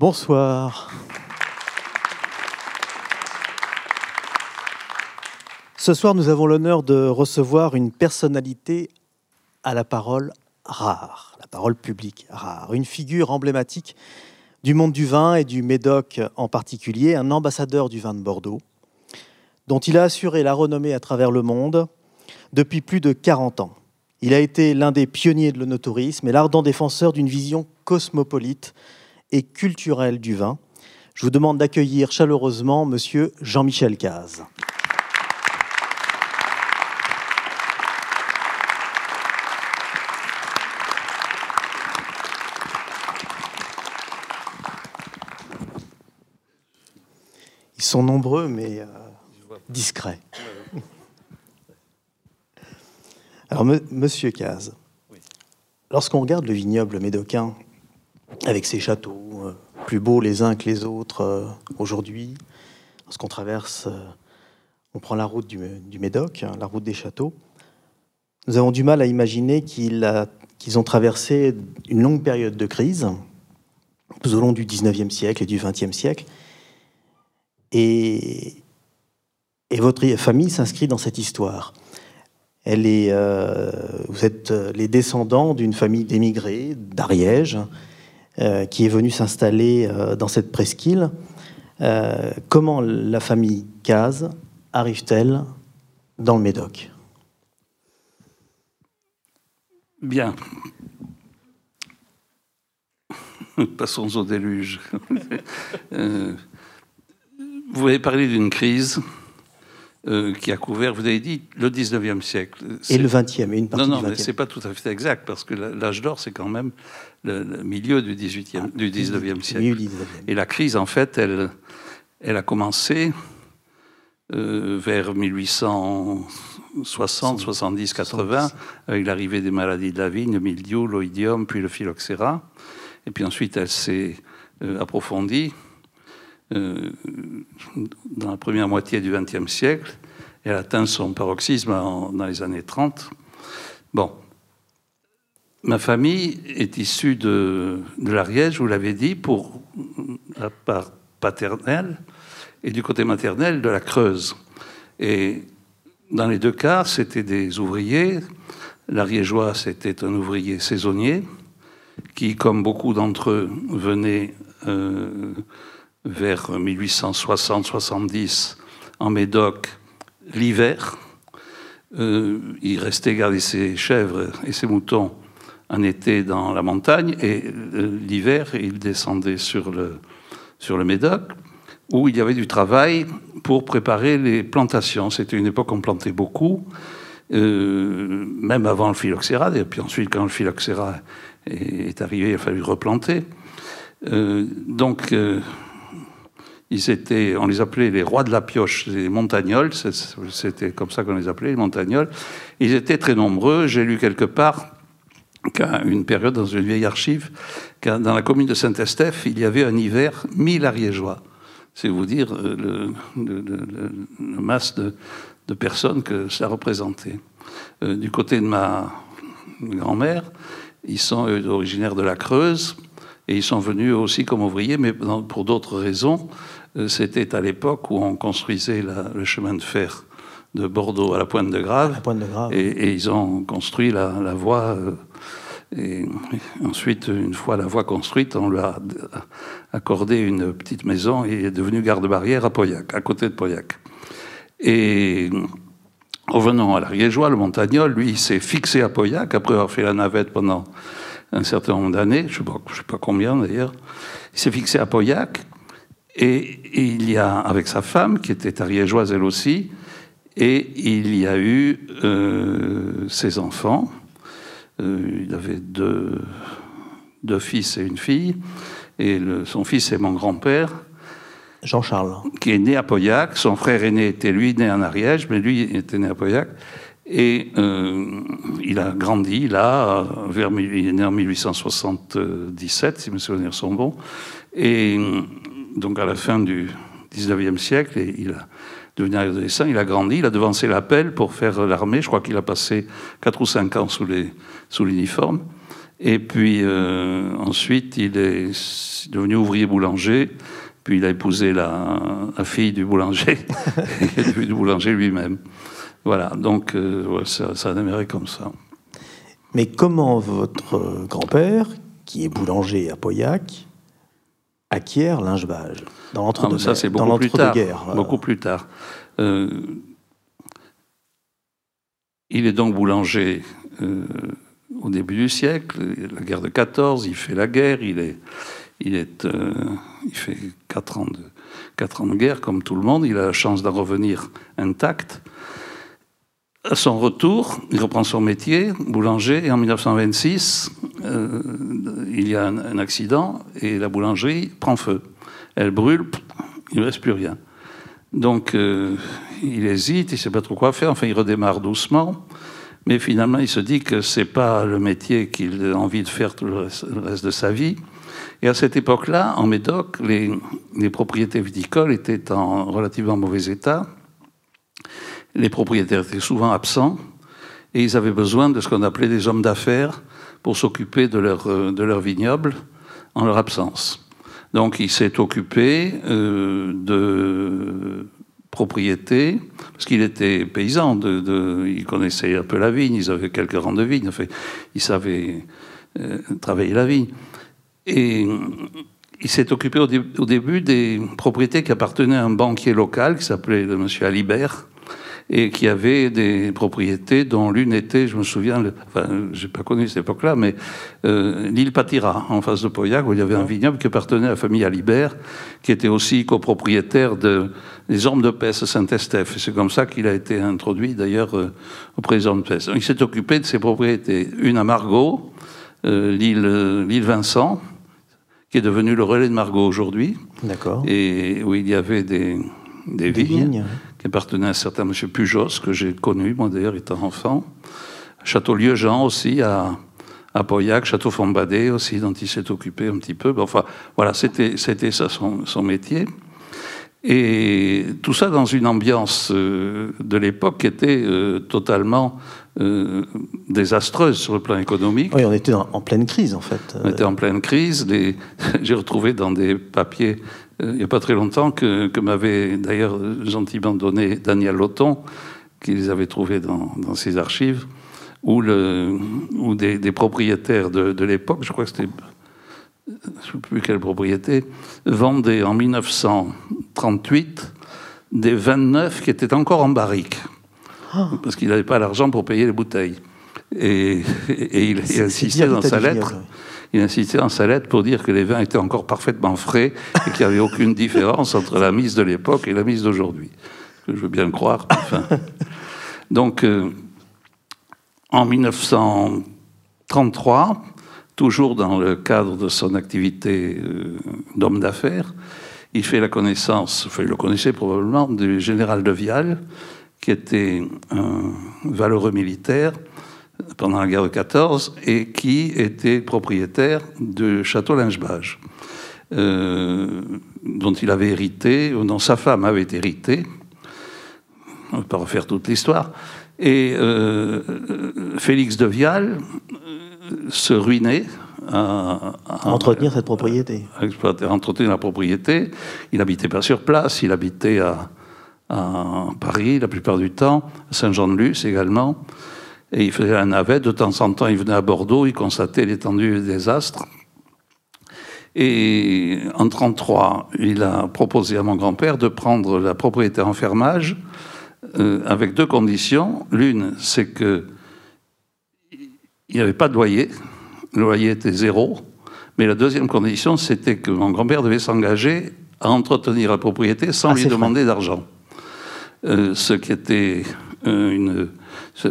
Bonsoir. Ce soir, nous avons l'honneur de recevoir une personnalité à la parole rare, la parole publique rare, une figure emblématique du monde du vin et du Médoc en particulier, un ambassadeur du vin de Bordeaux, dont il a assuré la renommée à travers le monde depuis plus de 40 ans. Il a été l'un des pionniers de l'onotourisme et l'ardent défenseur d'une vision cosmopolite et culturelle du vin. Je vous demande d'accueillir chaleureusement Monsieur Jean-Michel Caz. Ils sont nombreux, mais euh, discrets. Alors, monsieur Caz, lorsqu'on regarde le vignoble médocain, avec ses châteaux, euh, plus beaux les uns que les autres euh, aujourd'hui, lorsqu'on traverse, on prend la route du, Médoc, hein, la route des châteaux, nous avons du mal à imaginer qu'ils ont traversé une longue période de crise, tout au long du 19e siècle et du 20e siècle, et, votre famille s'inscrit dans cette histoire. Euh, vous êtes les descendants d'une famille d'émigrés d'Ariège euh, qui est venue s'installer euh, dans cette presqu'île. comment la famille Caz arrive-t-elle dans le Médoc? Bien. Passons au déluge. Vous avez parlé d'une crise euh, qui a couvert, vous avez dit, le 19e siècle. Et le 20e, et une partie non, non, mais ce n'est pas tout à fait exact, parce que l'âge d'or, c'est quand même le, milieu du, 18e, ah, du 19e siècle. Et la crise, en fait, elle, elle a commencé euh, vers 1860, 70, 80, avec l'arrivée des maladies de la vigne, le mildiou, l'oïdium, puis le phylloxéra. Et puis ensuite, elle s'est euh, approfondie euh, dans la première moitié du XXe siècle. Elle atteint son paroxysme dans les années 30. Bon. Ma famille est issue de, de l'Ariège, vous l'avez dit, pour la part paternelle et du côté maternel de la Creuse. Et dans les deux cas, c'était des ouvriers. L'Ariégeois, c'était un ouvrier saisonnier qui, comme beaucoup d'entre eux, venait euh, vers 1860-70 en Médoc l'hiver. Euh, il restait garder ses chèvres et ses moutons en été dans la montagne et euh, l'hiver il descendait sur le, sur le Médoc où il y avait du travail pour préparer les plantations. C'était une époque où on plantait beaucoup, euh, même avant le phylloxéra, et puis ensuite quand le phylloxéra est, arrivé, il a fallu replanter. donc ils étaient, on les appelait les rois de la pioche, les montagnols, c'était comme ça qu'on les appelait, les montagnols. Ils étaient très nombreux. J'ai lu quelque part qu'à une période, dans une vieille archive, dans la commune de Saint-Estèphe, il y avait un hiver mille ariégeois. C'est vous dire euh, le, masse de, de, personnes que ça représentait. Euh, du côté de ma grand-mère, ils sont originaires de la Creuse et ils sont venus aussi comme ouvriers, mais pour d'autres raisons. Euh, c'était à l'époque où on construisait le chemin de fer de Bordeaux à la Pointe de Grave. Et, ils ont construit la, voie. Euh, et ensuite, une fois la voie construite, on lui a accordé une petite maison et est devenu garde-barrière à Pauillac, à côté de Pauillac. Et revenons à l'Ariégeois, le Montagnol, lui, il s'est fixé à Pauillac après avoir fait la navette pendant un certain nombre d'années, je ne sais, pas combien d'ailleurs. Il s'est fixé à Pauillac et il y a, avec sa femme, qui était ariégeoise elle aussi, et il y a eu euh, ses enfants. Euh, il avait deux, deux, fils et une fille. Et son fils est mon grand-père. Jean-Charles. Qui est né à Pauillac. Son frère aîné était lui né en Ariège, mais lui était né à Pauillac. Et euh, il a grandi là, vers, il est né en 1877, si mes souvenirs sont bons. Et donc à la fin du 19e siècle, il a devenu adolescent, il a grandi, il a devancé l'appel pour faire l'armée. Je crois qu'il a passé 4 ou 5 ans sous l'uniforme. Et puis ensuite, il est devenu ouvrier boulanger. Puis il a épousé la, fille du boulanger. devenu boulanger lui-même. Voilà, donc ça, ça a démarré comme ça. Mais comment votre grand-père, qui est boulanger à Pauillac, acquiert lingebage dans l'entre-deux ah, Ça, c'est beaucoup, plus tard. Beaucoup plus tard. il est donc boulanger euh, au début du siècle, la guerre de 14, il fait la guerre, il, est, il, est, euh, il fait 4 ans, de, 4 ans de guerre comme tout le monde, il a la chance d'en revenir intact. À son retour, il reprend son métier, boulanger, et en 1926, euh, il y a un, accident et la boulangerie prend feu. Elle brûle, il ne reste plus rien. Donc euh, il hésite, il ne sait pas trop quoi faire, enfin il redémarre doucement, mais finalement il se dit que ce n'est pas le métier qu'il a envie de faire tout le reste, de sa vie. Et à cette époque-là, en Médoc, les, les propriétés viticoles étaient en relativement mauvais état les propriétaires étaient souvent absents et ils avaient besoin de ce qu'on appelait des hommes d'affaires pour s'occuper de leur, euh, de vignoble en leur absence. Donc il s'est occupé euh, de propriétés, parce qu'il était paysan, il connaissait un peu la vigne, ils avaient quelques rangs de vigne, enfin, il savait euh, travailler la vigne. Et il s'est occupé au, au, début des propriétés qui appartenaient à un banquier local qui s'appelait M. Alibert, et qui avait des propriétés dont l'une était, je me souviens, enfin, j'ai pas connu cette époque-là, mais euh, l'île Patira, en face de Pauillac, où il y avait un vignoble qui appartenait à la famille Alibert, qui était aussi copropriétaire de, des Ormes de Pesse Saint-Estèphe. C'est comme ça qu'il a été introduit, d'ailleurs, euh, au président de Pesse. Il s'est occupé de ses propriétés. Une à Margot, euh, l'île Vincent, qui est devenue le relais de Margot aujourd'hui. D'accord. Et où il y avait des, des, vignes qui appartenait à un certain M. Pujos, que j'ai connu, moi d'ailleurs, étant enfant. Château Lieu-Jean aussi, à, à Pauillac, Château Fombadé aussi, dont il s'est occupé un petit peu. Enfin, voilà, c'était ça son, son, métier. Et tout ça dans une ambiance euh, de l'époque qui était euh, totalement euh, désastreuse sur le plan économique. Oui, on était en, pleine crise en fait. On était en pleine crise. J'ai retrouvé dans des papiers il n'y a pas très longtemps que, m'avait d'ailleurs gentiment donné Daniel Loton, qu'ils avaient trouvé dans, ses archives, où, le, où des, propriétaires de, l'époque, je crois que c'était, je ne sais plus quelle propriété, vendaient en 1938 des 29 qui étaient encore en barrique, ah. parce qu'il n'avait pas l'argent pour payer les bouteilles. Et, il, il insistait dans sa lettre il insistait en sa lettre pour dire que les vins étaient encore parfaitement frais et qu'il n'y avait aucune différence entre la mise de l'époque et la mise d'aujourd'hui. Je veux bien le croire. Enfin. Donc, euh, en 1933, toujours dans le cadre de son activité euh, d'homme d'affaires, il fait la connaissance, enfin, il le connaissait probablement, du général de Vial, qui était un valeureux militaire pendant la guerre de 14 et qui était propriétaire de Château Lingebage, euh, dont il avait hérité, ou dont sa femme avait hérité. On ne va pas refaire toute l'histoire. Et euh, Félix de Vial euh, se ruinait à, entretenir cette propriété. À, entretenir la propriété. Il n'habitait pas sur place, il habitait à, à Paris la plupart du temps, à Saint-Jean-de-Luz également. Et il faisait la navette. De temps en temps, il venait à Bordeaux, il constatait l'étendue des astres. Et en 1933, il a proposé à mon grand-père de prendre la propriété en fermage euh, avec deux conditions. L'une, c'est que il n'y avait pas de loyer, le loyer était zéro. Mais la deuxième condition, c'était que mon grand-père devait s'engager à entretenir la propriété sans ah, lui demander d'argent. Euh, ce qui était euh, une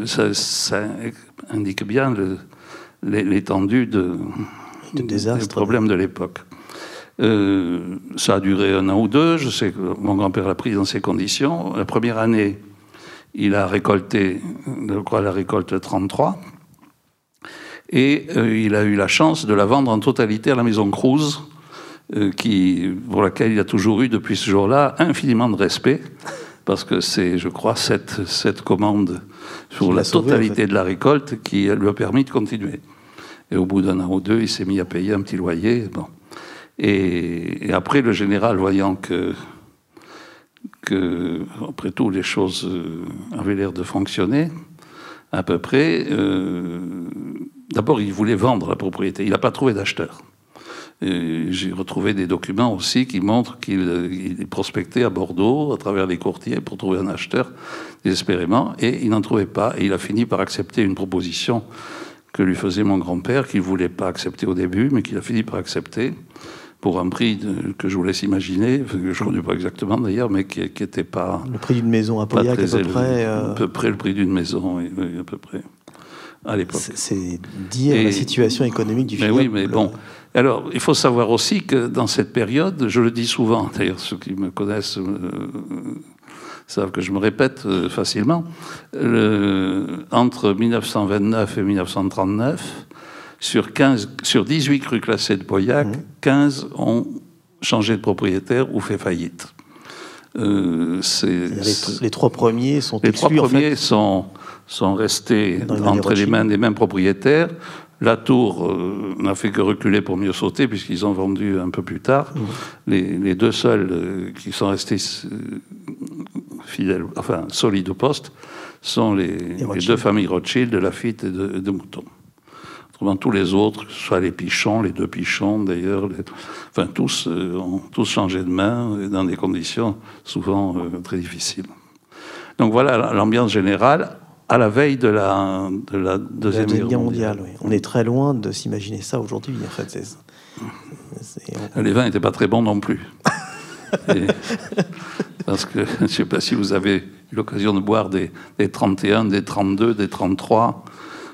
ça, indique bien l'étendue de, des problèmes de l'époque. Euh, ça a duré un an ou deux. Je sais que mon grand-père l'a pris dans ces conditions. La première année, il a récolté, je crois, la récolte 33. Et euh, il a eu la chance de la vendre en totalité à la maison Cruz, euh, qui, pour laquelle il a toujours eu, depuis ce jour-là, infiniment de respect, parce que c'est, je crois, cette, cette commande sur la totalité de la récolte qui lui a permis de continuer. Et au bout d'un an ou deux, il s'est mis à payer un petit loyer. Bon. Et, après, le général, voyant que, que, après tout, les choses euh, avaient l'air de fonctionner, à peu près, euh, d'abord, il voulait vendre la propriété. Il n'a pas trouvé d'acheteur. J'ai retrouvé des documents aussi qui montrent qu'il prospectait à Bordeaux à travers les courtiers pour trouver un acheteur désespérément et il n'en trouvait pas. Et il a fini par accepter une proposition que lui faisait mon grand-père, qu'il ne voulait pas accepter au début, mais qu'il a fini par accepter pour un prix que je vous laisse imaginer, que je ne connais pas exactement d'ailleurs, mais qui n'était pas. Le prix d'une maison à Pauillac, à peu près. Euh, à peu près le prix d'une maison, oui, à peu près. À l'époque. C'est dire la situation économique du Mais oui, mais bon. Alors, il faut savoir aussi que dans cette période, je le dis souvent, d'ailleurs, ceux qui me connaissent euh, savent que je me répète euh, facilement, entre 1929 et 1939, sur, 15, sur 18 crues classées de Pauillac, 15 mmh. ont changé de propriétaire ou fait faillite. Euh, les, trois premiers sont Les trois premiers sont, sont restés entre les mains des mêmes propriétaires. La tour euh, n'a fait que reculer pour mieux sauter, puisqu'ils ont vendu un peu plus tard. Mmh. Les, deux seuls euh, qui sont restés fidèles, enfin solides au poste, sont les, deux familles Rothschild, de Lafitte et de, de Mouton tous les autres, que ce soit les pichons, les deux pichons d'ailleurs, enfin tous euh, ont tous changé de main et dans des conditions souvent euh, très difficiles. Donc voilà l'ambiance générale à la veille de la, de la Deuxième, Guerre mondiale. On est très loin de s'imaginer ça aujourd'hui. En fait, Les vins n'étaient pas très bons non plus. parce que je ne sais pas si vous avez eu l'occasion de boire des, des 31, des 32, des 33.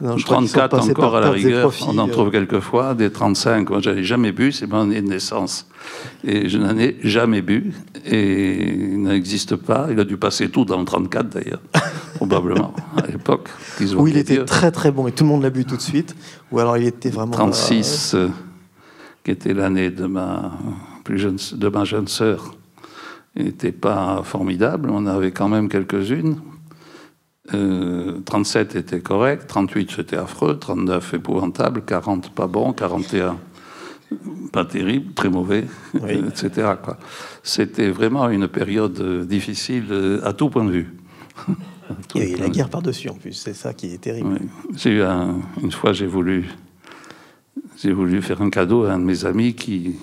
Non, 34 encore à la rigueur, on en trouve euh. quelquefois, des 35. Moi, j'en ai jamais bu, c'est mon année de naissance. Et je n'en ai jamais bu, et il n'existe pas. Il a dû passer tout dans le 34 d'ailleurs, probablement, à l'époque. Où il était très très bon, et tout le monde l'a bu tout de suite, ou alors il était vraiment. 36, euh, qui était l'année de ma, plus jeune, de ma jeune sœur, n'était pas formidable. On avait quand même quelques-unes. 37 euh, était correct, 38 c'était affreux, 39 épouvantable, 40 pas bon, 41 pas terrible, très mauvais, etc. C'était vraiment une période difficile euh, à tout point de vue. Et la guerre par-dessus en plus, c'est ça qui est terrible. J'ai eu une fois, j'ai voulu, j'ai voulu faire un cadeau à un de mes amis qui,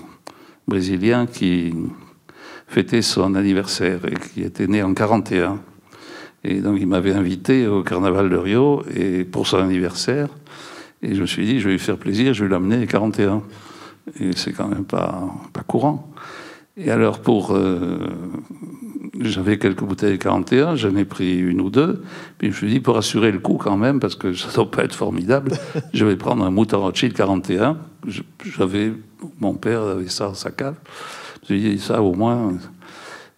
brésilien qui fêtait son anniversaire et qui était né en 41. Et donc il m'avait invité au carnaval de Rio et pour son anniversaire. Et je me suis dit, je vais lui faire plaisir, je vais l'amener à 41. Et c'est quand même pas, pas courant. Et alors pour... Euh, j'avais quelques bouteilles de 41, j'en ai pris une ou deux. Puis je me suis dit, pour assurer le coup quand même, parce que ça ne doit pas être formidable, je vais prendre un Mouton Rothschild 41. J'avais... Mon père avait ça dans sa cave. Je me suis dit, ça au moins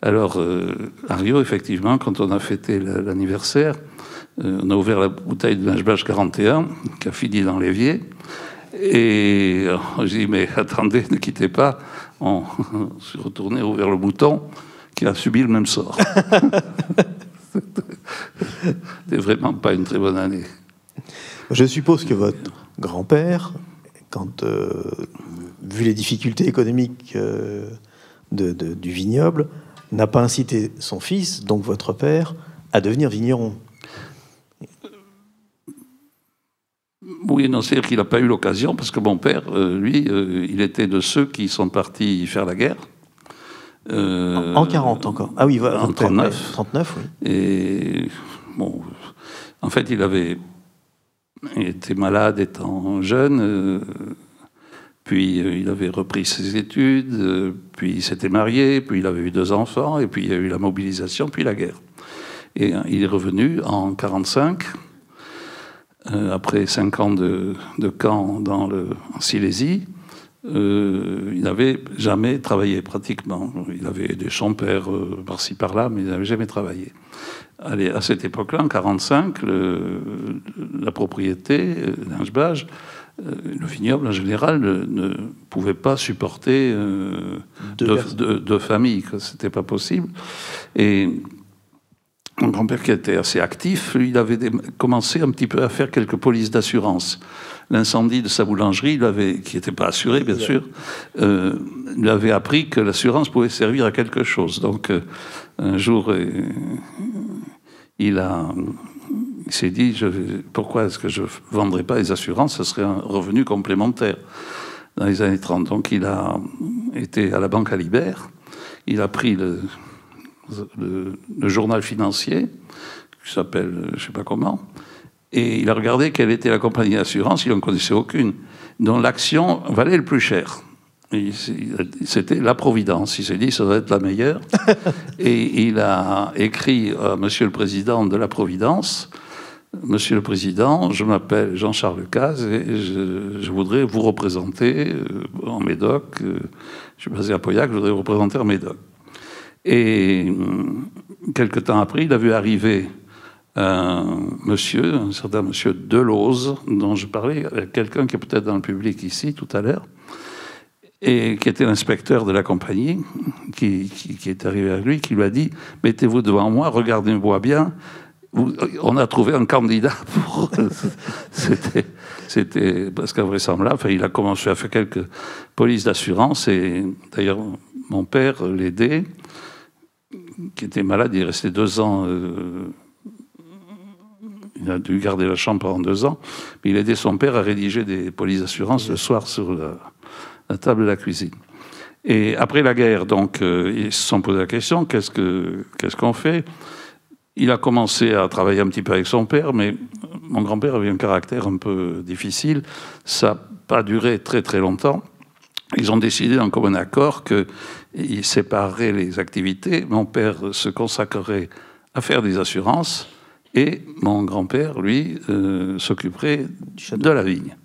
alors, euh, à Rio, effectivement, quand on a fêté l'anniversaire, euh, on a ouvert la bouteille de Lingebage 41, qui a fini dans l'évier. Et euh, j'ai dit, mais attendez, ne quittez pas. On s'est retourné, ouvert le bouton, qui a subi le même sort. C'était vraiment pas une très bonne année. Je suppose que votre grand-père, quand, vu les difficultés économiques du vignoble, n'a pas incité son fils, donc votre père, à devenir vigneron. Oui, non, c'est-à-dire qu'il n'a pas eu l'occasion, parce que mon père, euh, lui, euh, il était de ceux qui sont partis faire la guerre. Euh, en 40 encore Ah oui, en 39. 39, oui. Et bon, en fait, il avait été malade étant jeune. Puis euh, il avait repris ses études, euh, puis il s'était marié, puis il avait eu deux enfants, et puis il y a eu la mobilisation, puis la guerre. Et euh, il est revenu en 1945, après cinq ans de, camp dans le, en Silésie. il n'avait jamais travaillé pratiquement. Il avait aidé son père par-ci par-là, mais il n'avait jamais travaillé. Allez, à cette époque-là, en 1945, la propriété, l'Ingebage, euh, le vignoble en général ne, pouvait pas supporter euh, deux, familles, ce n'était pas possible. Et mon grand-père qui était assez actif, il avait commencé un petit peu à faire quelques polices d'assurance. L'incendie de sa boulangerie, il avait, qui n'était pas assuré bien sûr, euh, il avait appris que l'assurance pouvait servir à quelque chose. Donc euh, un jour, euh, il a, il s'est dit, je, pourquoi est-ce que je ne vendrais pas les assurances Ce serait un revenu complémentaire dans les années 30. Donc il a été à la Banque Alibert, il a pris le, le, journal financier, qui s'appelle je ne sais pas comment, et il a regardé quelle était la compagnie d'assurance, il n'en connaissait aucune, dont l'action valait le plus cher. C'était la Providence. Il s'est dit, ça doit être la meilleure. et il a écrit à Monsieur le Président de la Providence, Monsieur le Président, je m'appelle Jean-Charles Caz et je, voudrais vous représenter euh, en Médoc. Euh, je suis basé à Pauillac, je voudrais vous représenter en Médoc. Et euh, quelque temps après, il a vu arriver un monsieur, un certain monsieur Delose, dont je parlais avec quelqu'un qui est peut-être dans le public ici tout à l'heure, et qui était l'inspecteur de la compagnie, qui, est arrivé à lui, qui lui a dit Mettez-vous devant moi, regardez-moi bien. On a trouvé un candidat pour. c'était, c'était parce qu'invraisemblable. Enfin, il a commencé à faire quelques polices d'assurance, et d'ailleurs, mon père l'aidait qui était malade, il est resté deux ans. Euh, il a dû garder la chambre pendant deux ans. Mais il aidait son père à rédiger des polices d'assurance le soir sur la, table de la cuisine. Et après la guerre, donc, euh, ils se sont posé la question qu'est-ce qu'on qu'est-ce qu'on fait? Il a commencé à travailler un petit peu avec son père, mais mon grand-père avait un caractère un peu difficile. Ça n'a pas duré très très longtemps. Ils ont décidé en commun accord que il séparerait les activités. Mon père se consacrerait à faire des assurances et mon grand-père, lui, euh, s'occuperait de la vigne.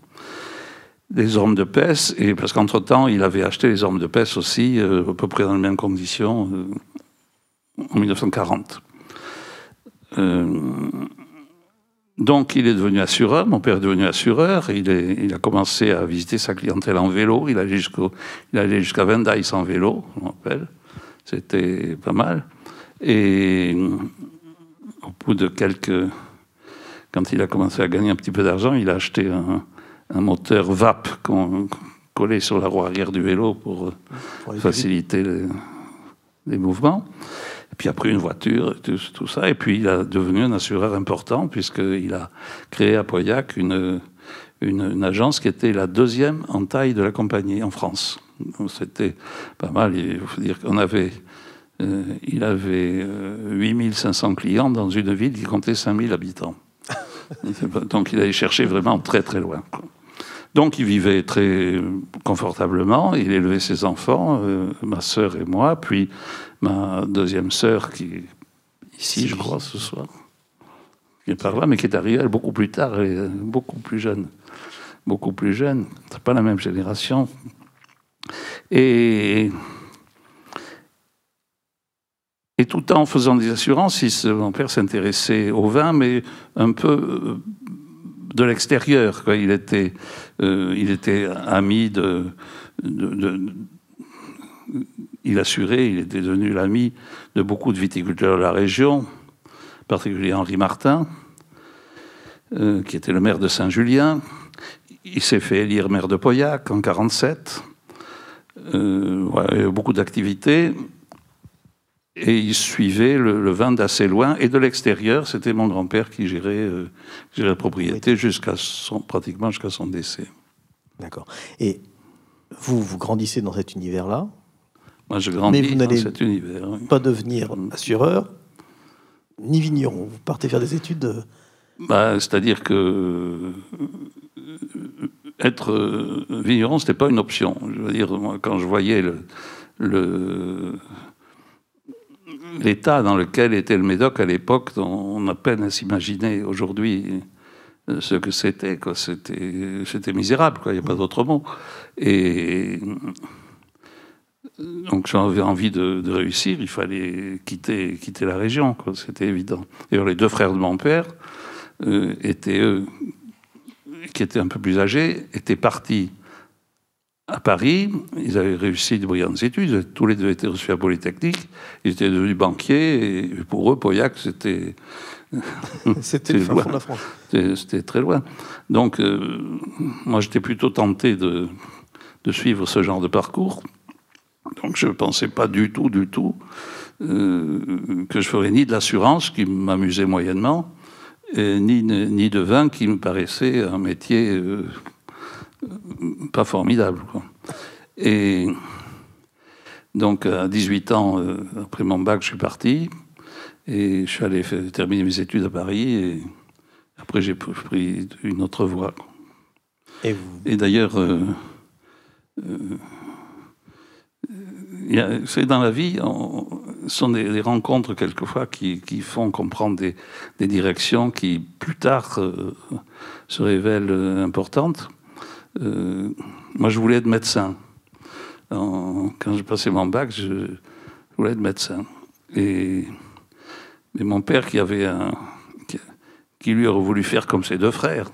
Des ormes de peste, et parce qu'entre-temps, il avait acheté les ormes de peste aussi, euh, à peu près dans les mêmes conditions, euh, en 1940. Donc il est devenu assureur, mon père est devenu assureur, il, il a commencé à visiter sa clientèle en vélo, il allait, jusqu'à Vendaïs en vélo, je m'appelle, c'était pas mal. Et au bout de quelques... Quand il a commencé à gagner un petit peu d'argent, il a acheté un, moteur VAP qu'on collait sur la roue arrière du vélo pour, faciliter les mouvements. Puis après une voiture, tout, ça. Et puis il a devenu un assureur important puisqu'il a créé à Pauillac une, une, agence qui était la deuxième en taille de la compagnie en France. C'était pas mal. Il faut dire qu'on avait, euh, il avait 8500 euh, clients dans une ville qui comptait 5000 habitants. Donc il allait chercher vraiment très très loin. Donc il vivait très confortablement, il élevait ses enfants, euh, ma sœur et moi, puis ma deuxième sœur qui est ici, je crois, ce soir, qui est par là, mais qui est arrivée beaucoup plus tard, et beaucoup plus jeune. Beaucoup plus jeune, c'est pas la même génération. Et, et tout en faisant des assurances, mon père s'intéressait au vin, mais un peu euh, de l'extérieur. Il était, euh, il était ami de, de il assurait, il était devenu l'ami de beaucoup de viticulteurs de la région, en particulier Henri Martin, euh, qui était le maire de Saint-Julien. Il s'est fait élire maire de Pauillac en 1947. Euh, il y a eu beaucoup d'activités. Et il suivait le, vin d'assez loin et de l'extérieur. C'était mon grand-père qui gérait, euh, la propriété jusqu'à son, pratiquement jusqu'à son décès. D'accord. Et vous, vous grandissez dans cet univers-là moi, je grandis Mais vous dans cet univers. Pas devenir assureur ni vigneron. Vous partez faire des études. Bah, C'est-à-dire que euh, être euh, vigneron, c'était pas une option. Je veux dire, moi, quand je voyais le, l'état dans lequel était le Médoc à l'époque, on a peine à s'imaginer aujourd'hui euh, ce que c'était. C'était, c'était misérable, il n'y a pas d'autre mot. Et donc j'avais envie de, réussir, il fallait quitter, quitter la région, c'était évident. Et les deux frères de mon père euh, étaient, eux, qui étaient un peu plus âgés, étaient partis à Paris, ils avaient réussi de brillantes études, tous les deux étaient reçus à Polytechnique, ils étaient devenus banquiers, et pour eux, Pauillac, c'était... c'était le de la France. C'était très loin. Donc, euh, moi, j'étais plutôt tenté de, de, suivre ce genre de parcours. Donc, je ne pensais pas du tout, du tout, euh, que je ferais ni de l'assurance, qui m'amusait moyennement, ni, ni de vin, qui me paraissait un métier... Euh, pas formidable. Et donc, à 18 ans, euh, après mon bac, je suis parti. Et je suis allé terminer mes études à Paris. Et après, j'ai pris une autre voie. Et, d'ailleurs, euh, euh, c'est dans la vie, ce sont des, rencontres quelquefois qui, font comprendre des, des, directions qui, plus tard, se révèlent importantes. Euh, moi, je voulais être médecin. quand j'ai passé mon bac, je, voulais être médecin. Et mais mon père, qui avait un, qui, lui aurait voulu faire comme ses deux frères,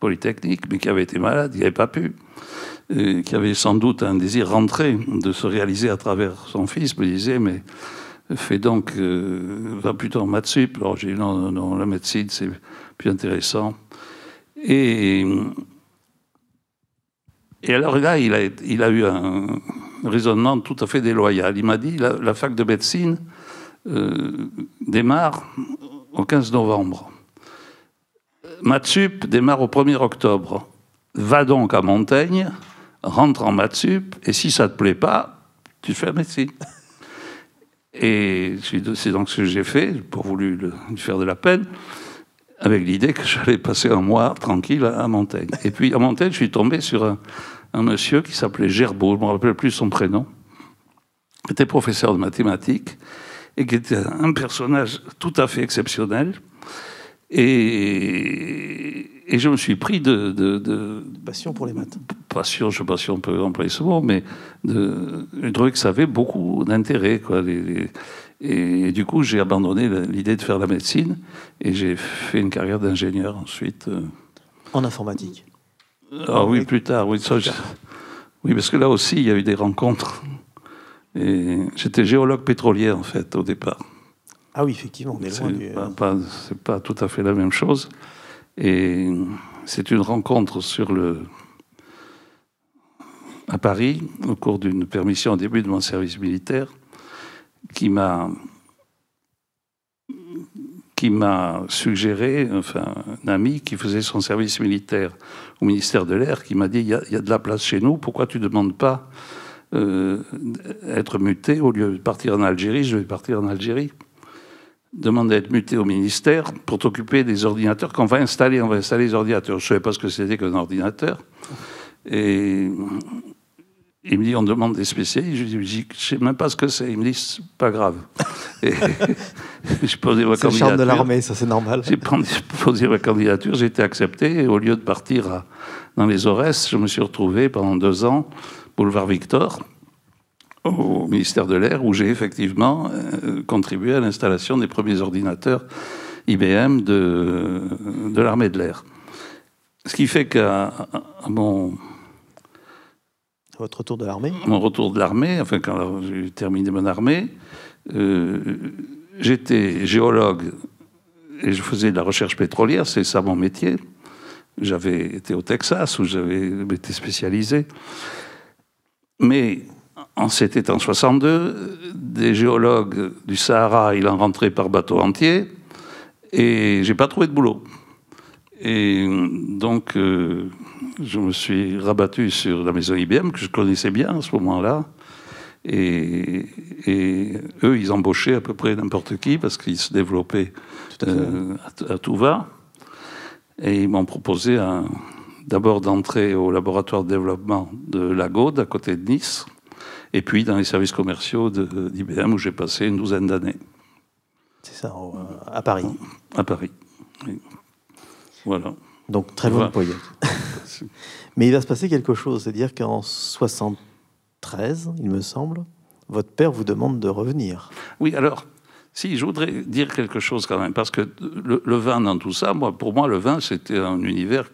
polytechnique, mais qui avait été malade, il n'avait pas pu, qui avait sans doute un désir rentré de se réaliser à travers son fils, me disait mais fais donc, euh, va plutôt en maths. Alors j'ai dit non, non, non, la médecine c'est plus intéressant. Et et alors là, il a, a eu un raisonnement tout à fait déloyal. Il m'a dit la, la fac de médecine euh, démarre au 15 novembre. Matsup démarre au 1er octobre. Va donc à Montaigne, rentre en Matsup, et si ça ne te plaît pas, tu fais la médecine. Et c'est donc ce que j'ai fait, pour voulu lui faire de la peine avec l'idée que j'allais passer un mois tranquille à Montaigne. Et puis à Montaigne, je suis tombé sur un, monsieur qui s'appelait Gerbeau, je ne me rappelle plus son prénom, qui était professeur de mathématiques et qui était un personnage tout à fait exceptionnel. Et, et je me suis pris de, de, Passion pour les maths. Passion, je ne sais pas si on peut employer ce mot, mais de, je trouvais que ça avait beaucoup d'intérêt. Quoi. les, et, du coup, j'ai abandonné l'idée de faire la médecine et j'ai fait une carrière d'ingénieur ensuite. Euh. En informatique Ah oui, plus tard, oui. Oui, parce que là aussi, il y a eu des rencontres. Et j'étais géologue pétrolier, en fait, au départ. Ah oui, effectivement, on est loin du... Pas, c'est pas tout à fait la même chose. Et c'est une rencontre sur le... à Paris, au cours d'une permission au début de mon service militaire, qui m'a qui m'a suggéré, enfin, un ami qui faisait son service militaire au ministère de l'Air, qui m'a dit il y, a de la place chez nous, pourquoi tu ne demandes pas euh, être muté au lieu de partir en Algérie Je vais partir en Algérie. Demande d'être muté au ministère pour t'occuper des ordinateurs qu'on va installer. On va installer les ordinateurs. Je ne savais pas ce que c'était qu'un ordinateur. Et il me dit, on demande des spécialistes. Je dis, je ne sais même pas ce que c'est. Il me dit, c'est pas grave. Et je posé ma candidature. C'est le de l'armée, ça c'est normal. J'ai posé ma candidature, j'ai été accepté. Et au lieu de partir dans les Aurès, je me suis retrouvé pendant deux ans, boulevard Victor, au ministère de l'Air, où j'ai effectivement euh, contribué à l'installation des premiers ordinateurs IBM de, de l'armée de l'air. Ce qui fait qu'à mon votre retour de l'armée? Mon retour de l'armée, enfin quand j'ai terminé mon armée, euh, j'étais géologue et je faisais de la recherche pétrolière, c'est ça mon métier. J'avais été au Texas où j'avais été spécialisé. Mais c'était en 62, des géologues du Sahara, il en rentrait par bateau entier, et j'ai pas trouvé de boulot. Et donc, euh, je me suis rabattu sur la maison IBM, que je connaissais bien à ce moment-là. Et, eux, ils embauchaient à peu près n'importe qui parce qu'ils se développaient euh, à, tout va. Et ils m'ont proposé d'abord d'entrer au laboratoire de développement de la Gaude, à côté de Nice, et puis dans les services commerciaux d'IBM, où j'ai passé une douzaine d'années. C'est ça, à Paris À Paris. Voilà. Donc très bon voilà. Mais il va se passer quelque chose, c'est-à-dire qu'en 73, il me semble, votre père vous demande de revenir. Oui, alors, si, je voudrais dire quelque chose quand même, parce que le, vin dans tout ça, moi, pour moi, le vin, c'était un univers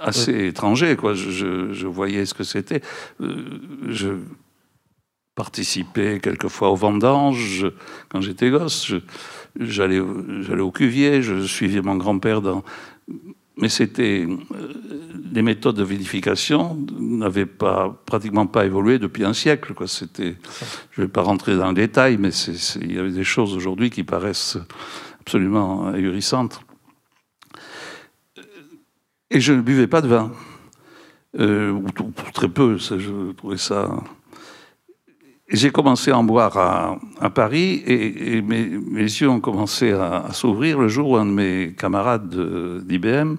assez étranger. Quoi. Je, voyais ce que c'était. je participais quelquefois aux vendanges quand j'étais gosse. J'allais au cuvier, je suivais mon grand-père dans mais c'était euh, les méthodes de vinification n'avaient pas pratiquement pas évolué depuis un siècle. Quoi. C'était, je ne vais pas rentrer dans le détail, mais il y avait des choses aujourd'hui qui paraissent absolument ahurissantes. Et je ne buvais pas de vin, euh, ou, très peu. Je trouvais ça j'ai commencé à en boire à, Paris et, mes, yeux ont commencé à, s'ouvrir le jour où un de mes camarades d'IBM,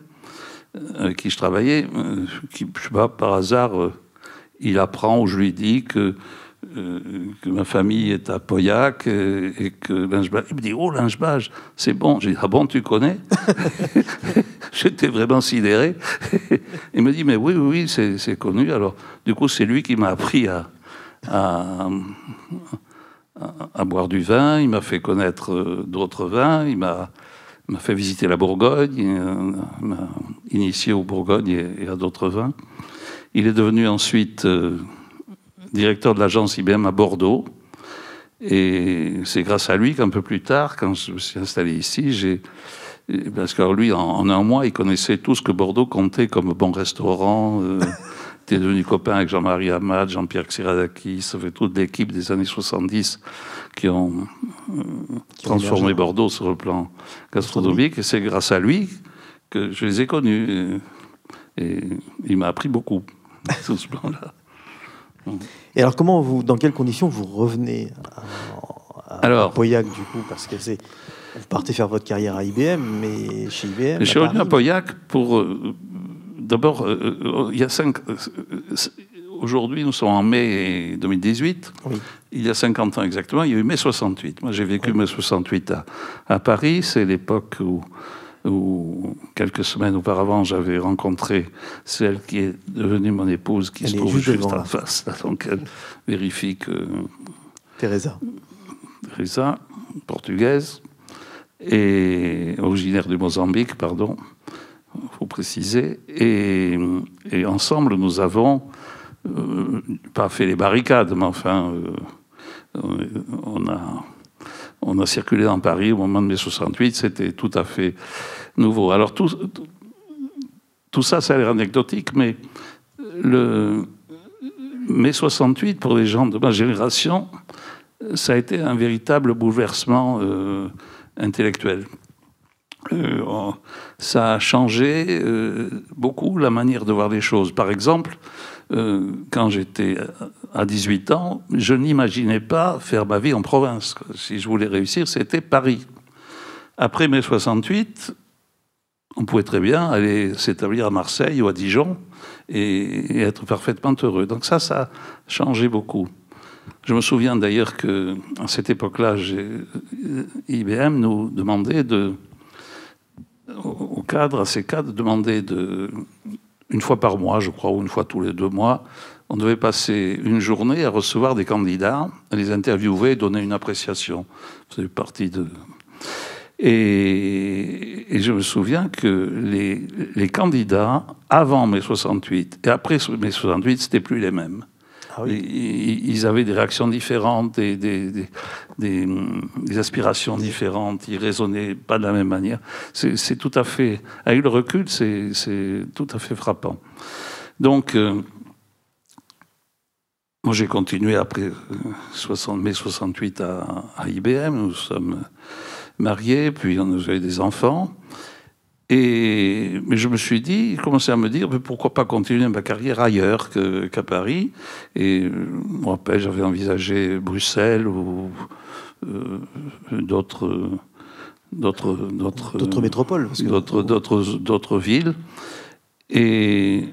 euh, avec qui je travaillais, euh, qui, sais pas, par hasard, il apprend ou je lui dis que, que ma famille est à Pauillac et, que Lingebage. Il me dit Oh, Lingebage, c'est bon. J'ai dit Ah bon, tu connais? J'étais vraiment sidéré. il me dit Mais oui, oui, oui c'est connu. Alors, du coup, c'est lui qui m'a appris à à, boire du vin, il m'a fait connaître euh, d'autres vins, il m'a fait visiter la Bourgogne, il m'a initié au Bourgogne et, à d'autres vins. Il est devenu ensuite euh, directeur de l'agence IBM à Bordeaux. Et c'est grâce à lui qu'un peu plus tard, quand je me suis installé ici, j'ai parce que lui, en, un mois, il connaissait tout ce que Bordeaux comptait comme bon restaurant, euh, était devenu copain avec Jean-Marie Hamad, Jean-Pierre Xiradakis, ça fait toute l'équipe des années 70 qui ont euh, transformé Bordeaux sur le plan gastronomique. Et c'est grâce à lui que je les ai connus. Et, il m'a appris beaucoup sur ce plan-là. Et alors, comment vous, dans quelles conditions vous revenez à, alors, Pauillac, du coup Parce que c'est. Vous partez faire votre carrière à IBM, mais chez IBM. Je suis revenu à Pauillac pour, euh, D'abord, euh, euh, il y a cinq. Aujourd'hui, nous sommes en mai 2018. Il y a 50 ans exactement, il y a eu mai 68. Moi, j'ai vécu mai 68 à, Paris. C'est l'époque où, quelques semaines auparavant, j'avais rencontré celle qui est devenue mon épouse, qui se trouve juste en face. Donc, elle vérifie que. Teresa. Teresa, portugaise, et originaire du Mozambique, pardon faut préciser. Et, ensemble, nous avons euh, pas fait les barricades, mais enfin, euh, on, a, on a circulé dans Paris au moment de mai 68, c'était tout à fait nouveau. Alors tout, tout ça, ça a l'air anecdotique, mais le mai 68, pour les gens de ma génération, ça a été un véritable bouleversement euh, intellectuel. Euh, ça a changé euh, beaucoup la manière de voir les choses. Par exemple, euh, quand j'étais à 18 ans, je n'imaginais pas faire ma vie en province. Si je voulais réussir, c'était Paris. Après mai 68, on pouvait très bien aller s'établir à Marseille ou à Dijon et, être parfaitement heureux. Donc ça, ça a changé beaucoup. Je me souviens d'ailleurs que à cette époque-là, IBM nous demandait de au cadre, à ces cadres, demander de, une fois par mois, je crois, ou une fois tous les deux mois, on devait passer une journée à recevoir des candidats, à les interviewer et donner une appréciation. C'est partie de. Et, je me souviens que les, les, candidats, avant mai 68 et après mai 68, c'était plus les mêmes. Ah ils avaient des réactions différentes, des, des, aspirations différentes, ils raisonnaient pas de la même manière. C'est tout à fait, avec le recul, c'est tout à fait frappant. Donc, euh, moi j'ai continué après 60, euh, mai 68 à, à, IBM, nous sommes mariés, puis on a eu des enfants. Et, mais je me suis dit, commencé à me dire, mais pourquoi pas continuer ma carrière ailleurs qu'à Paris? Et moi, rappelle, j'avais envisagé Bruxelles ou euh, d'autres d'autres d'autres métropoles, d'autres d'autres d'autres villes. Et,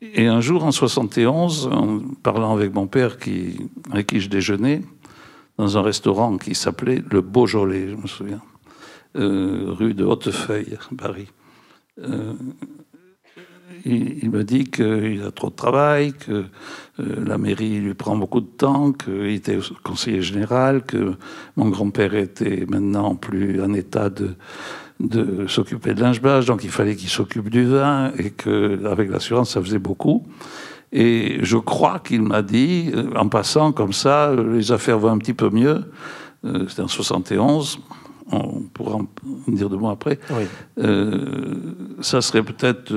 et un jour, en 71, en parlant avec mon père, qui, avec qui je déjeunais, dans un restaurant qui s'appelait le Beaujolais, je me souviens. Euh, rue de Hautefeuille, Paris. Euh, il, me dit qu'il a trop de travail, que euh, la mairie lui prend beaucoup de temps, qu'il était conseiller général, que mon grand-père était maintenant plus en état de, s'occuper de linge-bâche, donc il fallait qu'il s'occupe du vin, et qu'avec l'assurance, ça faisait beaucoup. Et je crois qu'il m'a dit, en passant comme ça, les affaires vont un petit peu mieux. C'était en 71, on pourra en dire de mots après. Euh, ça serait peut-être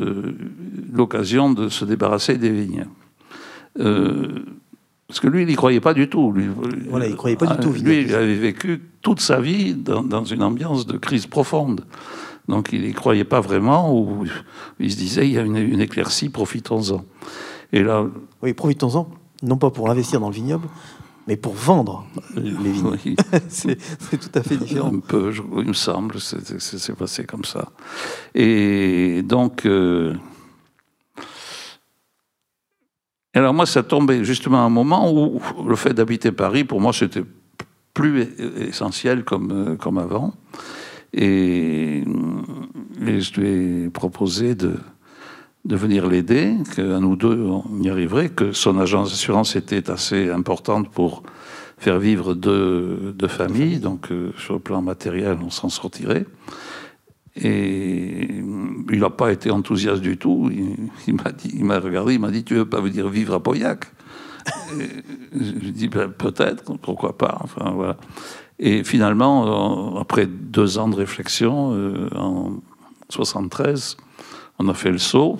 l'occasion de se débarrasser des vignes. parce que lui, il n'y croyait pas du tout. Lui, voilà, il croyait pas du tout. Lui, il avait vécu toute sa vie dans, dans, une ambiance de crise profonde. Donc il n'y croyait pas vraiment, ou il se disait, il y a une, une éclaircie, profitons-en. Et là, oui, profitons-en, non pas pour investir dans le vignoble, mais pour vendre les vignes. c'est tout à fait différent. Un peu, il me semble, c'est passé comme ça. Et donc, euh, alors moi, ça tombait justement à un moment où le fait d'habiter Paris, pour moi, c'était plus essentiel comme, euh, comme avant. Et, et je lui ai proposé de de venir l'aider, qu'à nous deux, on y arriverait, que son agence d'assurance était assez importante pour faire vivre deux, familles, donc euh, sur le plan matériel, on s'en sortirait. Et il n'a pas été enthousiaste du tout. Il, m'a dit, il m'a regardé, il m'a dit, tu veux pas venir vivre à Pauillac? Je lui dit, ben, peut-être, pourquoi pas. Enfin voilà. Et finalement, après deux ans de réflexion, euh, en 73, on a fait le saut.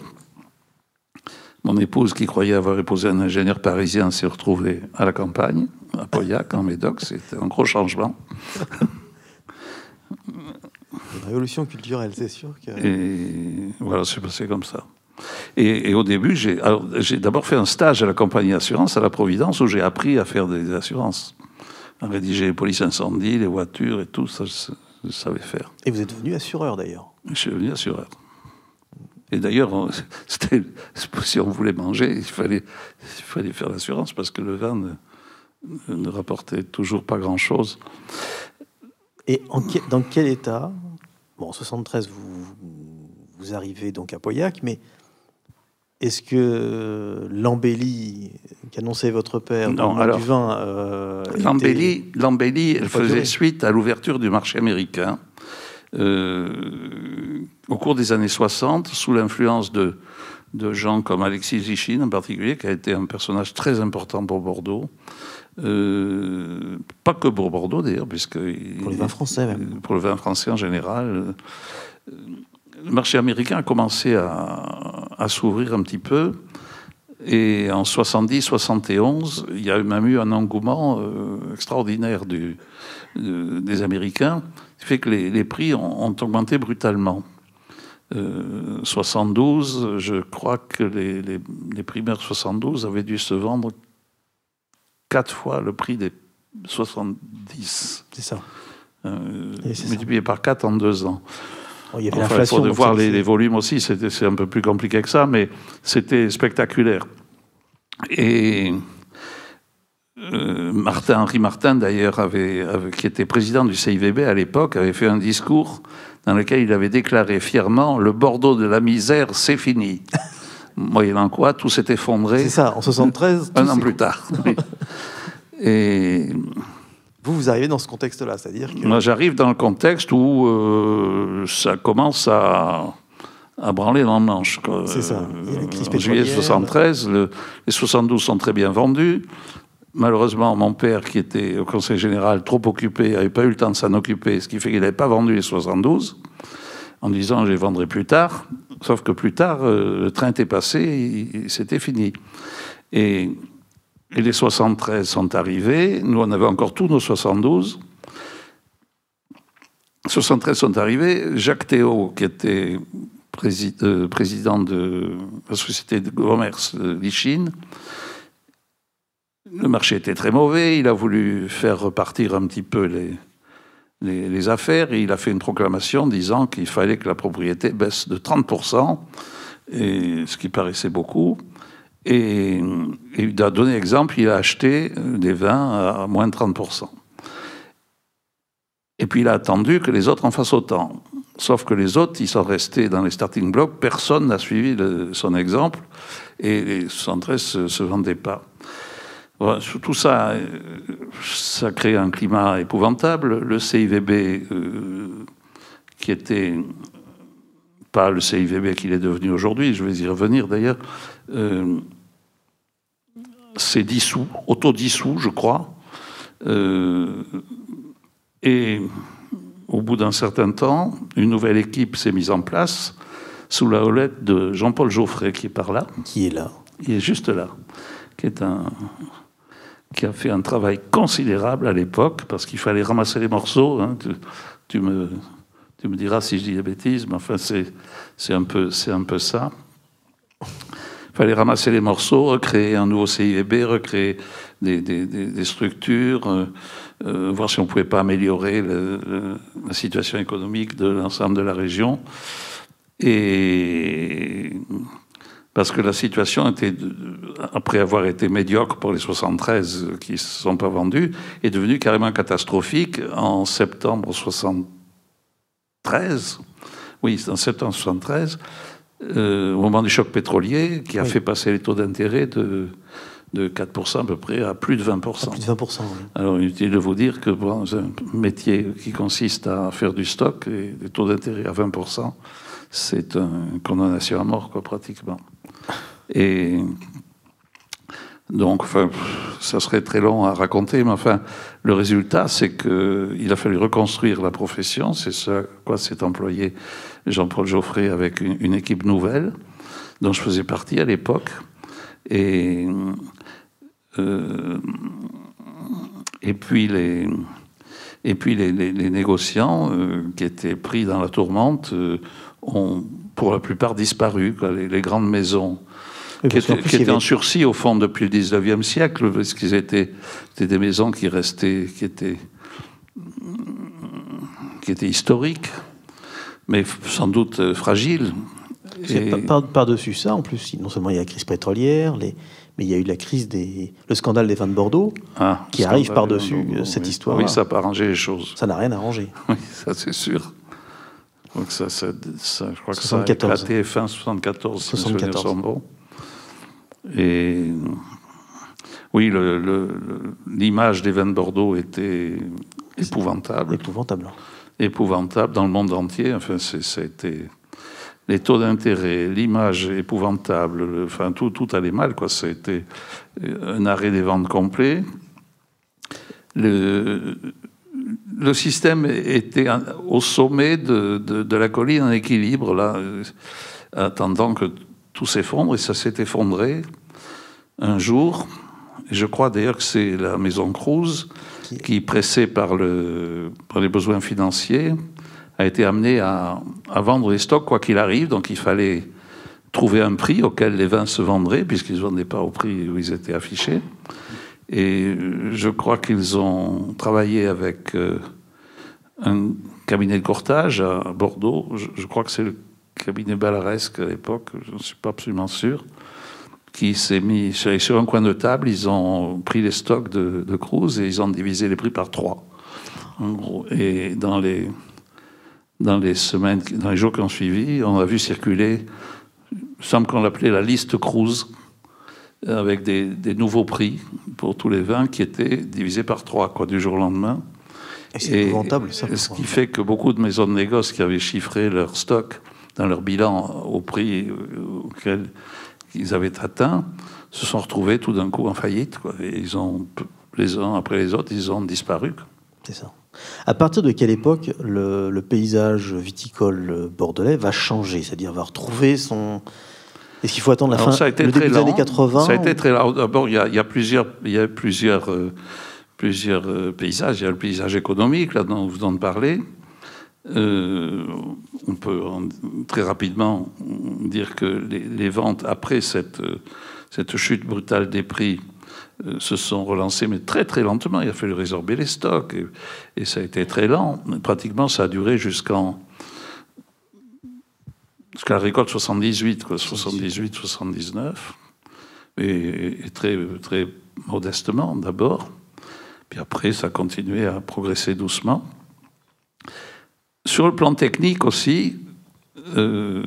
Mon épouse, qui croyait avoir épousé un ingénieur parisien, s'est retrouvée à la campagne, à Pauillac, en Médoc. C'était un gros changement. Une révolution culturelle, c'est sûr. Et voilà, c'est passé comme ça. Et, au début, j'ai d'abord fait un stage à la compagnie d'assurance à la Providence où j'ai appris à faire des assurances. À rédiger les polices incendies, les voitures et tout, ça, je savais faire. Et vous êtes devenu assureur d'ailleurs Je suis devenu assureur. Et d'ailleurs, si on voulait manger, il fallait, il fallait faire l'assurance parce que le vin ne, rapportait toujours pas grand-chose. Et dans quel état Bon, en 73, vous, vous arrivez donc à Pauillac, mais est-ce que l'embellie qu'annonçait votre père non, alors, du vin euh, l'embellie, elle faisait suite à l'ouverture du marché américain euh, au cours des années 60, sous l'influence de, de gens comme Alexis Zichine en particulier, qui a été un personnage très important pour Bordeaux. Euh, pas que pour Bordeaux d'ailleurs, puisque... Pour le vin français même. Pour le vin français en général. Le marché américain a commencé à, à s'ouvrir un petit peu. Et en 70-71, il y a même eu un engouement euh, extraordinaire du, des Américains, qui fait que les, prix ont, augmenté brutalement. 72, euh, je crois que les, les, les, primaires 72 avaient dû se vendre quatre fois le prix des 70. C'est ça. Euh, multiplié par quatre en deux ans. Oh, il y avait enfin, il faut voir les, les, volumes aussi, c'est un peu plus compliqué que ça, mais c'était spectaculaire. Et euh, Martin, Henri Martin, d'ailleurs, avait, qui était président du CIVB à l'époque, avait fait un discours dans lequel il avait déclaré fièrement Le Bordeaux de la misère, c'est fini. Moyennant quoi, tout s'est effondré. C'est ça, en 73. Un an plus tard. Et. Vous, vous arrivez dans ce contexte-là, c'est-à-dire que. Moi, j'arrive dans le contexte où euh, ça commence à à branler dans le manche. C'est ça. en juillet 73, les 72 sont très bien vendus. Malheureusement, mon père, qui était au conseil général trop occupé, n'avait pas eu le temps de s'en occuper, ce qui fait qu'il n'avait pas vendu les 72, en disant je les vendrai plus tard. Sauf que plus tard, euh, le train était passé, c'était fini. Et, les 73 sont arrivés, nous on avait encore tous nos 72. 73 sont arrivés, Jacques Théo, qui était euh, président de la société de commerce de Chine, le marché était très mauvais, il a voulu faire repartir un petit peu les, les, affaires et il a fait une proclamation disant qu'il fallait que la propriété baisse de 30%, et, ce qui paraissait beaucoup. Et, il a donné exemple, il a acheté des vins à moins de 30%. Et puis il a attendu que les autres en fassent autant. Sauf que les autres, ils sont restés dans les starting blocks, personne n'a suivi son exemple, et les 73 ne se vendaient pas tout ça, euh, ça crée un climat épouvantable. Le CIVB, euh, qui était pas le CIVB qu'il est devenu aujourd'hui, je vais y revenir d'ailleurs, euh, s'est dissous, autodissous, je crois. Euh, et au bout d'un certain temps, une nouvelle équipe s'est mise en place sous la houlette de Jean-Paul Geoffrey, qui est par là. Qui est là Il est juste là. Qui, est un, qui a fait un travail considérable à l'époque, parce qu'il fallait ramasser les morceaux. Hein. Tu, me, tu me diras si je dis des bêtises, mais enfin, c'est un, peu, un peu ça. Il fallait ramasser les morceaux, recréer un nouveau CIVB, recréer des, des, des structures, euh, euh, voir si on ne pouvait pas améliorer la situation économique de l'ensemble de la région. Et parce que la situation était, après avoir été médiocre pour les 73 qui ne se sont pas vendus, est devenue carrément catastrophique en septembre 73. Oui, en septembre 73, euh, au moment du choc pétrolier, qui a fait passer les taux d'intérêt de, de 4% à peu près à plus de 20%. plus de 20%, oui. Alors, inutile de vous dire que dans un métier qui consiste à faire du stock, et des taux d'intérêt à 20%, c'est une condamnation à mort, quoi, pratiquement. Et donc, enfin, ça serait très long à raconter, mais enfin, le résultat, c'est qu'il a fallu reconstruire la profession. C'est ça quoi s'est employé Jean-Paul Geoffrey avec une, équipe nouvelle, dont je faisais partie à l'époque. Et, euh, et puis les. Et puis les, négociants euh, qui étaient pris dans la tourmente euh, ont pour la plupart disparu. Les, grandes maisons qui, étaient, en sursis au fond depuis le 19e siècle, parce qu'ils étaient, des maisons qui restaient, qui étaient, qui étaient historiques, mais sans doute euh, fragiles. Et... Par-dessus ça, en plus, non seulement il y a la crise pétrolière, les, mais il y a eu la crise des, le scandale des vins de Bordeaux, ah, qui arrive par-dessus cette histoire. Oui, ça n'a pas arrangé les choses. Ça n'a rien arrangé. Oui, ça c'est sûr. Donc ça, ça, je crois que ça a éclaté fin 74, 74. Si bon. Et oui, l'image des vins de Bordeaux était épouvantable. Épouvantable. Épouvantable dans le monde entier. Enfin, ça a été les taux d'intérêt, l'image épouvantable, enfin tout, tout allait mal. Quoi. Ça a été un arrêt des ventes complet. Le, le système était au sommet de, la colline en équilibre, là, attendant que tout s'effondre, et ça s'est effondré un jour. Et je crois d'ailleurs que c'est la maison Cruz qui, pressée par, le, par les besoins financiers, a été amenée à, à vendre les stocks quoi qu'il arrive. Donc il fallait trouver un prix auquel les vins se vendraient, puisqu'ils ne vendaient pas au prix où ils étaient affichés. Et je crois qu'ils ont travaillé avec euh, un cabinet de courtage à Bordeaux. Je, crois que c'est le cabinet Balaresque à l'époque, je ne suis pas absolument sûr, qui s'est mis sur un coin de table. Ils ont pris les stocks de, de Cruz et ils ont divisé les prix par trois. En gros. Et dans les, dans les semaines, dans les jours qui ont suivi, on a vu circuler, il semble qu'on l'appelait la liste Cruz avec des, nouveaux prix pour tous les vins qui étaient divisés par trois, quoi, du jour au lendemain. Et c'est épouvantable, ça. Ce qui fait que beaucoup de maisons de négoce qui avaient chiffré leur stock dans leur bilan au prix auquel ils avaient atteint se sont retrouvés tout d'un coup en faillite. Quoi. Et ils ont, les uns après les autres, ils ont disparu. C'est ça. À partir de quelle époque le, le paysage viticole bordelais va changer? C'est-à-dire va retrouver son, est-ce qu'il faut attendre la fin ça a été le très des années 80 Ça a été très lent. D'abord, il, y a, plusieurs, y a plusieurs, euh, plusieurs euh, paysages. Il y a le paysage économique, là, dont vous en parlez. Euh, on peut très rapidement dire que les, ventes, après cette, cette chute brutale des prix, se sont relancées, mais très très lentement. Il a fallu résorber les stocks et, et ça a été très lent. Pratiquement, ça a duré jusqu'en jusqu'à la récolte 78, 78, 79, et, très, très modestement d'abord. Puis après, ça a continué à progresser doucement. Sur le plan technique aussi, euh,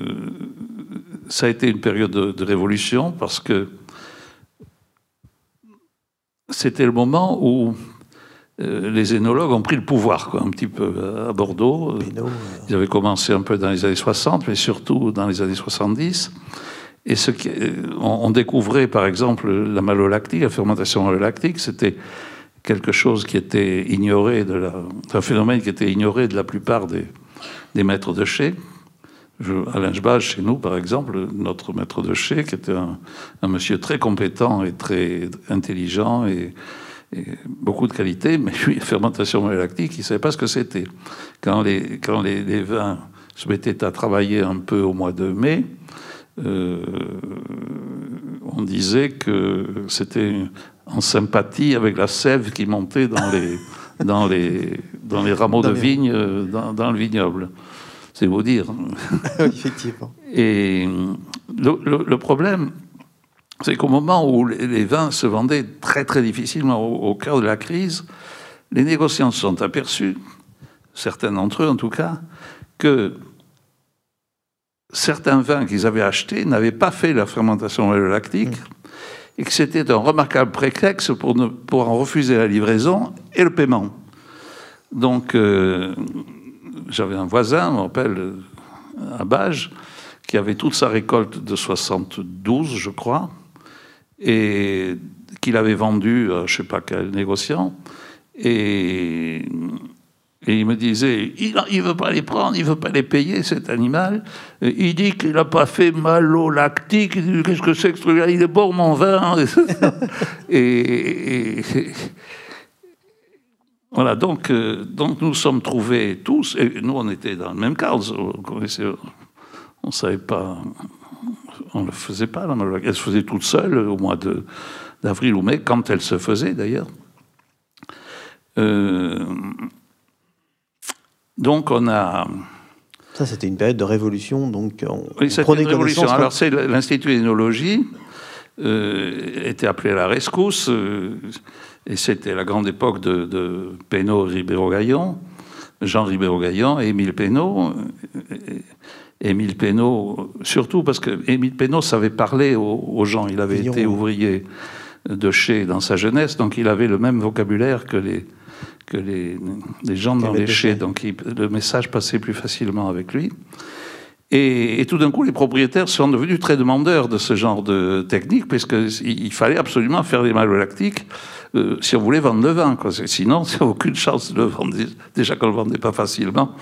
ça a été une période de, révolution parce que c'était le moment où les énologues ont pris le pouvoir, quoi, un petit peu à Bordeaux. Ils avaient commencé un peu dans les années 60, mais surtout dans les années 70. Et ce qui, on, découvrait, par exemple, la malolactique, la fermentation malolactique, c'était quelque chose qui était ignoré, de la, un phénomène qui était ignoré de la plupart des, des maîtres de chais. Alain Jbage, chez nous, par exemple, notre maître de chais, qui était un, monsieur très compétent et très intelligent et, beaucoup de qualité, mais lui, fermentation malolactique, il ne savait pas ce que c'était. Quand, les, quand les, vins se mettaient à travailler un peu au mois de mai, euh, on disait que c'était en sympathie avec la sève qui montait dans les, dans les, dans les rameaux de vigne euh, dans, le vignoble. C'est vous dire. effectivement. Et le, problème, c'est qu'au moment où les vins se vendaient très très difficilement au, cœur de la crise, les négociants se sont aperçus, certains d'entre eux en tout cas, que certains vins qu'ils avaient achetés n'avaient pas fait la fermentation lactique et que c'était un remarquable prétexte pour, pour en refuser la livraison et le paiement. Donc, euh, j'avais un voisin, on m'appelle à Bage, qui avait toute sa récolte de 72, je crois, et qu'il avait vendu à je ne sais pas quel négociant. Et, il me disait, il ne veut pas les prendre, il ne veut pas les payer, cet animal. il dit qu'il n'a pas fait mal au lactique. Qu'est-ce que c'est que ce truc-là? Il est bon, mon vin. et voilà, donc, euh, donc nous sommes trouvés tous, et nous on était dans le même cadre, on ne savait pas, on ne le faisait pas, elle se faisait toute seule au mois d'avril ou mai, quand elle se faisait d'ailleurs. Euh, donc on a... Ça c'était une période de révolution, donc on, oui, c'était une révolution. Alors c'est l'Institut d'énologie, euh, était appelé à la rescousse. Et c'était la grande époque de, de Pénaud-Ribéro-Gaillon, Jean Ribéro-Gaillon et Émile Pénaud. Émile Pénaud, surtout parce que Émile Pénaud savait parler aux, gens. Il avait été ouvrier de chez dans sa jeunesse, donc il avait le même vocabulaire que les, que les, gens dans les chais. Donc le message passait plus facilement avec lui. Et, tout d'un coup, les propriétaires sont devenus très demandeurs de ce genre de technique, puisqu'il fallait absolument faire des malolactiques euh, si on voulait vendre le vin. Quoi. Sinon, il n'y a aucune chance de le vendre, déjà qu'on ne le vendait pas facilement.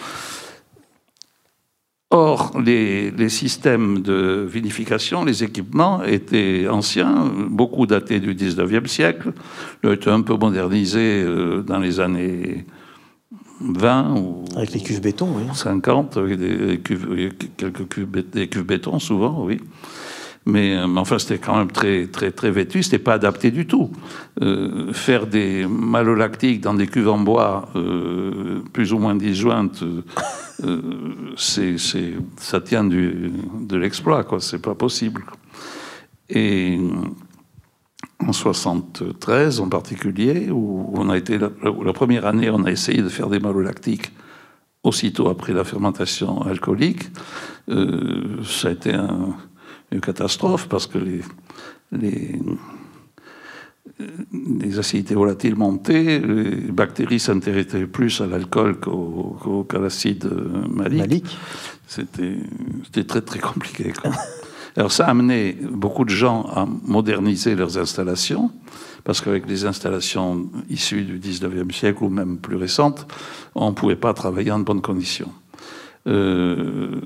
Or, les, les, systèmes de vinification, les équipements étaient anciens, beaucoup datés du 19e siècle, ils ont été un peu modernisés euh, dans les années 20 ou avec les cuves béton, oui. 50, avec des, cuves, quelques cuves, des cuves béton souvent, oui. Euh, mais, enfin, c'était quand même très, très, très vêtu, c'était pas adapté du tout. Euh, faire des malolactiques dans des cuves en bois euh, plus ou moins disjointes, ça tient de l'exploit, quoi. C'est pas possible. Et en 73 en particulier, où on a été la, la, première année, on a essayé de faire des malolactiques aussitôt après la fermentation alcoolique. ça a été un, une catastrophe parce que les, les, les acidités volatiles montaient, les bactéries s'intéressaient plus à l'alcool qu'à l'acide malique. C'était très très compliqué. Alors ça a amené beaucoup de gens à moderniser leurs installations, parce qu'avec les installations issues du 19e siècle ou même plus récentes, on ne pouvait pas travailler en bonnes conditions. Euh,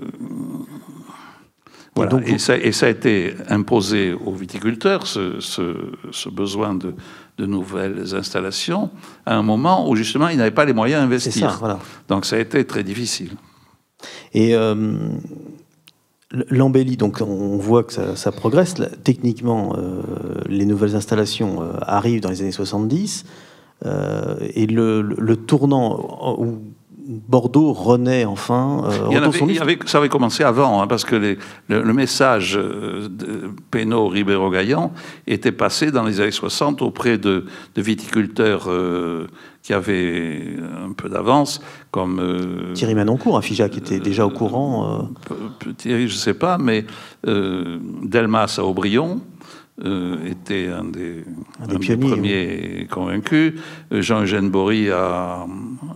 et, ça, a été imposé aux viticulteurs, ce, besoin de, nouvelles installations, à un moment où justement ils n'avaient pas les moyens d'investir. Donc ça a été très difficile. Et euh, l'embellie, donc on voit que ça, progresse. Techniquement, euh, les nouvelles installations euh, arrivent dans les années 70. et le, le tournant où Bordeaux renaît enfin. Euh, il avait, ça avait commencé avant, hein, parce que le, message euh, de Pénaud Ribéro Gaillan était passé dans les années 60 auprès de, viticulteurs euh, qui avaient un peu d'avance, comme Thierry Manoncourt, un FIJA qui était déjà au courant. Thierry, je ne sais pas, mais Delmas à Aubryon. Était un des, des pionniers, premiers convaincus. Jean-Eugène Bory a,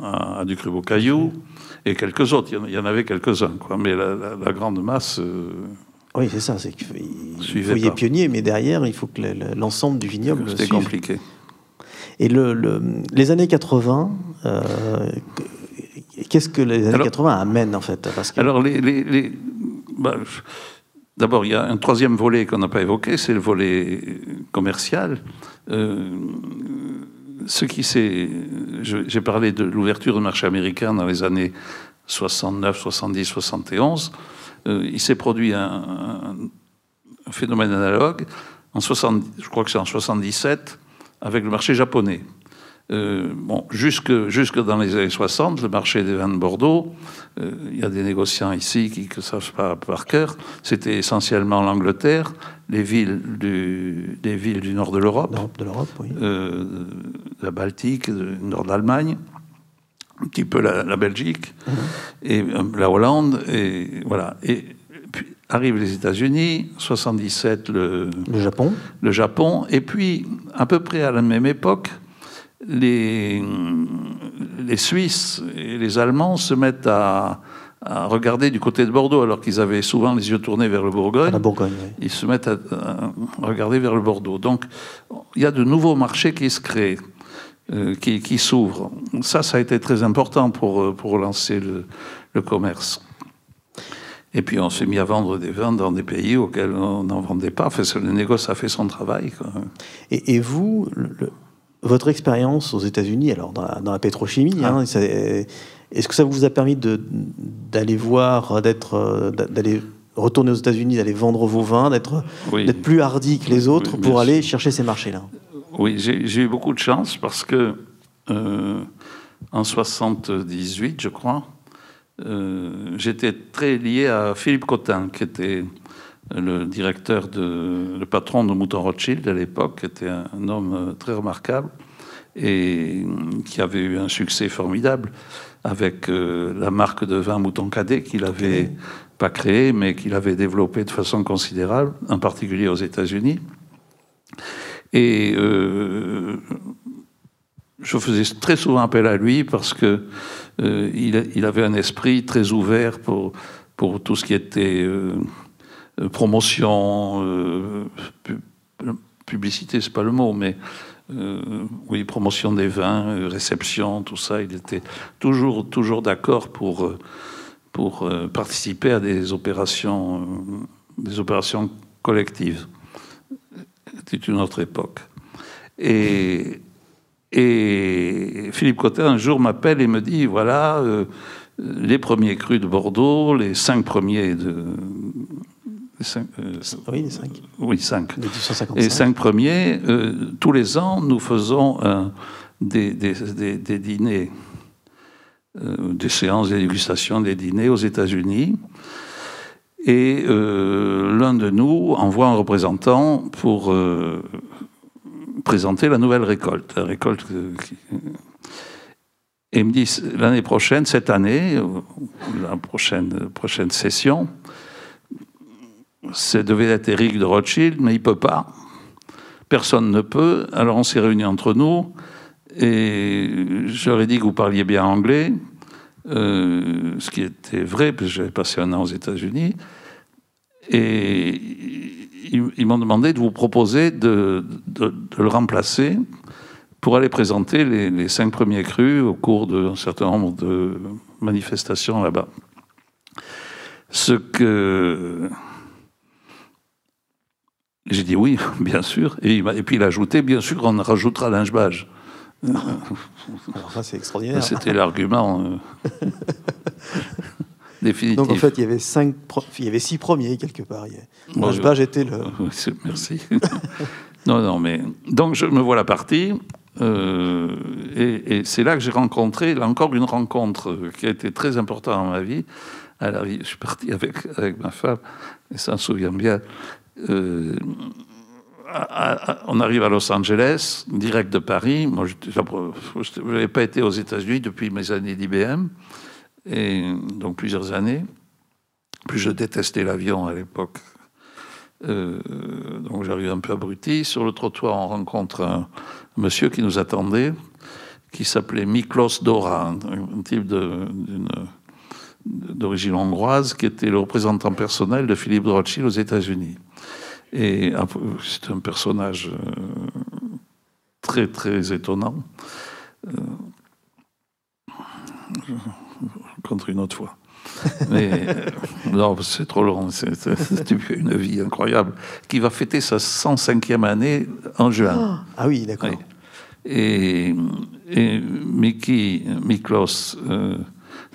a, du cru caillou et quelques autres. Il y en, avait quelques-uns, quoi. Mais la, grande masse. oui, c'est ça. C'est qu'il faut, y être pionnier, mais derrière, il faut que l'ensemble du vignoble. C'était compliqué. Et le, les années 80, qu'est-ce que les années 80 amènent en fait? Parce Alors, les, bah, d'abord, il y a un troisième volet qu'on n'a pas évoqué, c'est le volet commercial. Euh, ce qui s'est, j'ai parlé de l'ouverture du marché américain dans les années 69, 70, 71. il s'est produit un, phénomène analogue en 70, je crois que c'est en 77 avec le marché japonais. Euh, bon, jusque, jusque dans les années 60, le marché des vins de Bordeaux, euh, il y a des négociants ici qui ne savent pas par cœur, c'était essentiellement l'Angleterre, les villes du, des villes du nord de l'Europe, de l'Europe, oui. Euh, la Baltique, le nord d'Allemagne, un petit peu la, Belgique, mhm. et la Hollande, et voilà. Et puis arrivent les États-Unis, 77 le, le Japon, le Japon, et puis à peu près à la même époque les, les Suisses et les Allemands se mettent à, regarder du côté de Bordeaux, alors qu'ils avaient souvent les yeux tournés vers le Bourgogne. La Bourgogne Ils se mettent à, regarder vers le Bordeaux. Donc, il y a de nouveaux marchés qui se créent, euh, qui, s'ouvrent. Ça, ça a été très important pour, pour lancer le, commerce. Et puis on s'est mis à vendre des vins dans des pays auxquels on n'en vendait pas. Enfin, le négoce a fait son travail. Et, et, vous, le, votre expérience aux États-Unis, alors dans la, pétrochimie, hein, ah. est-ce que ça vous a permis d'aller voir, d'être, d'aller retourner aux États-Unis, d'aller vendre vos vins, d'être plus hardi que les autres pour aller chercher ces marchés-là? Oui, j'ai eu beaucoup de chance parce que euh, en 78, je crois, euh, j'étais très lié à Philippe Cotin, qui était le directeur, de, le patron de Mouton Rothschild à l'époque, était un homme très remarquable et qui avait eu un succès formidable avec euh, la marque de vin Mouton Cadet qu'il avait pas créé mais qu'il avait développé de façon considérable, en particulier aux États-Unis. Et euh, je faisais très souvent appel à lui parce que euh, il, avait un esprit très ouvert pour, pour tout ce qui était euh, promotion, euh, publicité, c'est pas le mot, mais euh, oui, promotion des vins, réception, tout ça. Il était toujours, toujours d'accord pour, participer à des opérations, des opérations collectives. C'était une autre époque. Et, et Philippe Cotin, un jour, m'appelle et me dit voilà, les premiers crus de Bordeaux, les cinq premiers de, euh, oui, les cinq. Oui, cinq. Et cinq premiers, euh, tous les ans, nous faisons des, des, dîners, euh, des séances de dégustation, des dîners aux États-Unis. Et l'un de nous envoie un représentant pour présenter la nouvelle récolte. La récolte et il me dit l'année prochaine, cette année, la prochaine, prochaine session, ça devait être Eric de Rothschild, mais il peut pas. Personne ne peut. Alors on s'est réunis entre nous et j'aurais dit que vous parliez bien anglais, euh, ce qui était vrai, parce que j'avais passé un an aux États-Unis. Et ils, m'ont demandé de vous proposer de, le remplacer pour aller présenter les, les, cinq premiers crus au cours d'un certain nombre de manifestations là-bas. Ce que j'ai dit oui, bien sûr. Et, puis il a ajouté, bien sûr, on rajoutera linge-bage. Ça, c'est extraordinaire. C'était l'argument euh, définitif. Donc en fait, il y avait cinq, il y avait six premiers quelque part. Linge-bage était le. Merci. non, non, mais donc je me vois la partie. Euh, et, c'est là que j'ai rencontré, là encore, une rencontre qui a été très importante dans ma vie. Alors, je suis parti avec, avec ma femme, et ça me souvient bien. Euh, on arrive à Los Angeles, direct de Paris. Moi, je n'avais pas été aux États-Unis depuis mes années d'IBM, et donc plusieurs années. Puis je détestais l'avion à l'époque. donc j'arrive un peu abruti. Sur le trottoir, on rencontre un monsieur qui nous attendait, qui s'appelait Miklos Dora, un, type d'origine hongroise, qui était le représentant personnel de Philippe de Rothschild aux États-Unis. Et c'est un personnage très très étonnant. contre une autre fois. Mais euh, non, c'est trop long. C'est une vie incroyable. Qui va fêter sa 105e année en juin. Ah oui, d'accord. Et, et Mickey, Miklos, euh,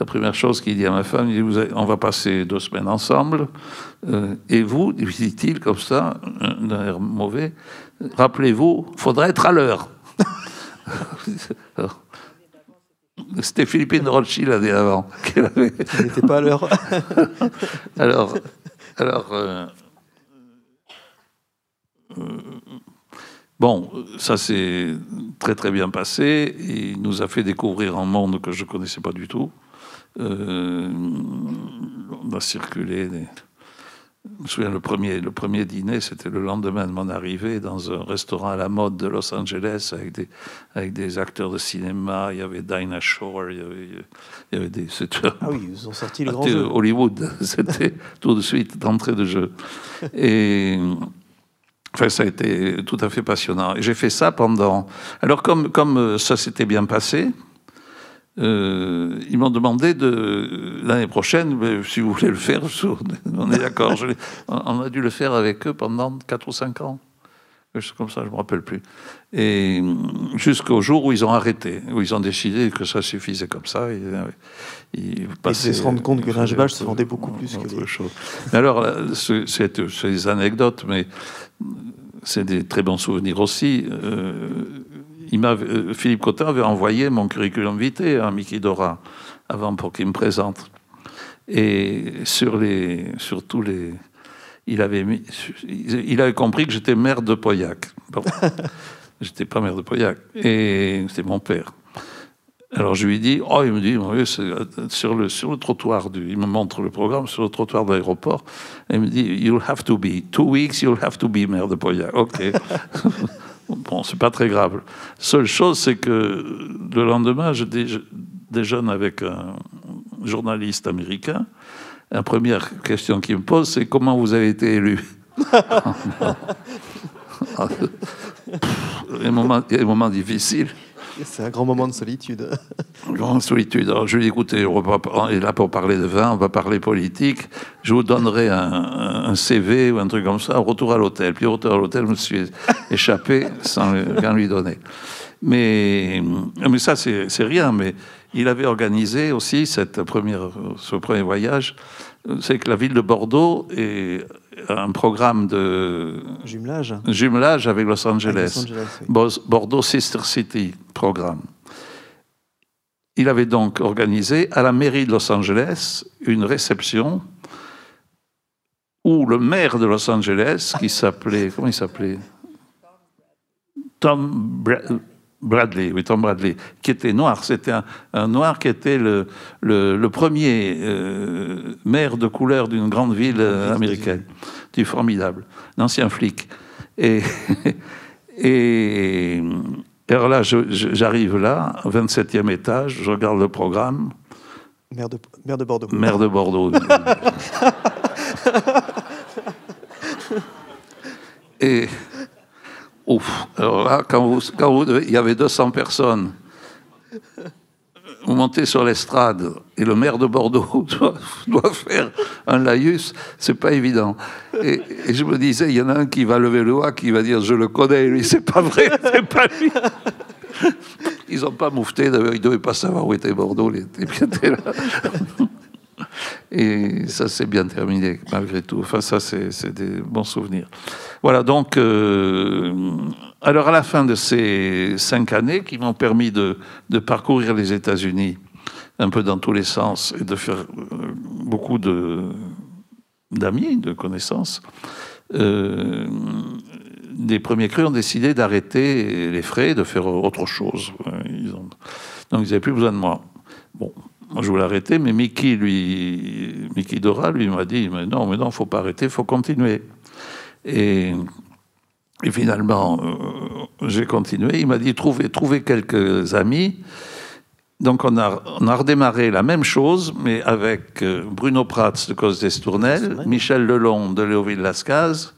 la première chose qu'il dit à ma femme, il dit, vous on va passer deux semaines ensemble. Euh, et vous, dit-il comme ça, d'un air mauvais, rappelez-vous, faudra être à l'heure. C'était Philippine Rothschild l'année avant. N'était pas à l'heure. alors, alors euh, euh, bon, ça s'est très très bien passé. Il nous a fait découvrir un monde que je ne connaissais pas du tout. Euh, on a circulé. Je me souviens, le premier, le premier dîner, c'était le lendemain de mon arrivée dans un restaurant à la mode de Los Angeles avec des, avec des acteurs de cinéma. Il y avait Dinah Shore, il y avait, il y avait des. Ah oui, ils ont sorti le grand jeu. Hollywood, c'était tout de suite d'entrée de jeu. Et. Enfin, ça a été tout à fait passionnant. Et j'ai fait ça pendant. Alors, comme, comme ça s'était bien passé, euh, ils m'ont demandé de l'année prochaine, si vous voulez le faire, on est d'accord. on a dû le faire avec eux pendant 4 ou 5 ans. Comme ça, je ne me rappelle plus. Et jusqu'au jour où ils ont arrêté, où ils ont décidé que ça suffisait comme ça. Ils, ils se rendent compte que Ringebach se vendait beaucoup plus que les... chose. Mais alors, c'est des anecdotes, mais c'est des très bons souvenirs aussi. Euh, euh, Philippe Cotin avait envoyé mon curriculum vitae à Mickey Dora avant pour qu'il me présente. Et sur, les, sur tous les. Il avait, mis, il avait compris que j'étais maire de Pauillac. Bon, j'étais pas maire de Pauillac. Et c'était mon père. Alors je lui dis, oh, il me dit, sur le, sur le trottoir, du, il me montre le programme, sur le trottoir de l'aéroport, il me dit, you'll have to be, two weeks, you'll have to be maire de Pauillac. OK. Bon, c'est pas très grave. Seule chose, c'est que le lendemain, je déjeune avec un journaliste américain. La première question qu'il me pose, c'est comment vous avez été élu? Il y a un moment difficile. C'est un grand moment de solitude. Un grand moment de solitude. Alors je lui ai dit, écoutez, on est là pour parler de vin, on va parler politique. Je vous donnerai un, CV ou un truc comme ça, retour à l'hôtel. Puis retour à l'hôtel, je me suis échappé sans rien lui donner. Mais, mais ça, c'est rien. Mais il avait organisé aussi cette première, ce premier voyage. C'est que la ville de Bordeaux est un programme de jumelage, jumelage avec Los Angeles, Bordeaux Sister City programme. Il avait donc organisé à la mairie de Los Angeles une réception où le maire de Los Angeles, qui s'appelait, comment il s'appelait? Tom Bradley, oui, Tom Bradley, qui était noir. C'était un, noir qui était le, le, premier euh, maire de couleur d'une grande ville euh, américaine. Du formidable, un ancien flic. Et, et, alors là, j'arrive là, 27e étage, je regarde le programme. Maire de, maire de Bordeaux. Maire de Bordeaux. et Alors là, quand, vous, quand vous, il y avait 200 personnes, vous montez sur l'estrade et le maire de Bordeaux doit, faire un laïus, c'est pas évident. Et, je me disais, il y en a un qui va lever le doigt, qui va dire je le connais, lui, c'est pas vrai, c'est pas lui. Ils n'ont pas moufté, ils ne devaient pas savoir où était Bordeaux, il était là. Et ça s'est bien terminé, malgré tout. Enfin, ça, c'est des bons souvenirs. Voilà, donc, euh, alors à la fin de ces cinq années qui m'ont permis de, parcourir les États-Unis un peu dans tous les sens et de faire euh, beaucoup d'amis, de, connaissances, euh, premiers crus ont décidé d'arrêter les frais, de faire autre chose. Donc ils n'avaient plus besoin de moi. Bon, moi, je voulais arrêter, mais Mickey, lui, Mickey Dora, lui, m'a dit, mais non, mais non, faut pas arrêter, faut continuer. Et, finalement, euh, j'ai continué. Il m'a dit trouvez, trouvez quelques amis. Donc on a, on a redémarré la même chose, mais avec euh, Bruno Prats de Cause d'Estournel, Michel Lelon de Léoville-Lascaz,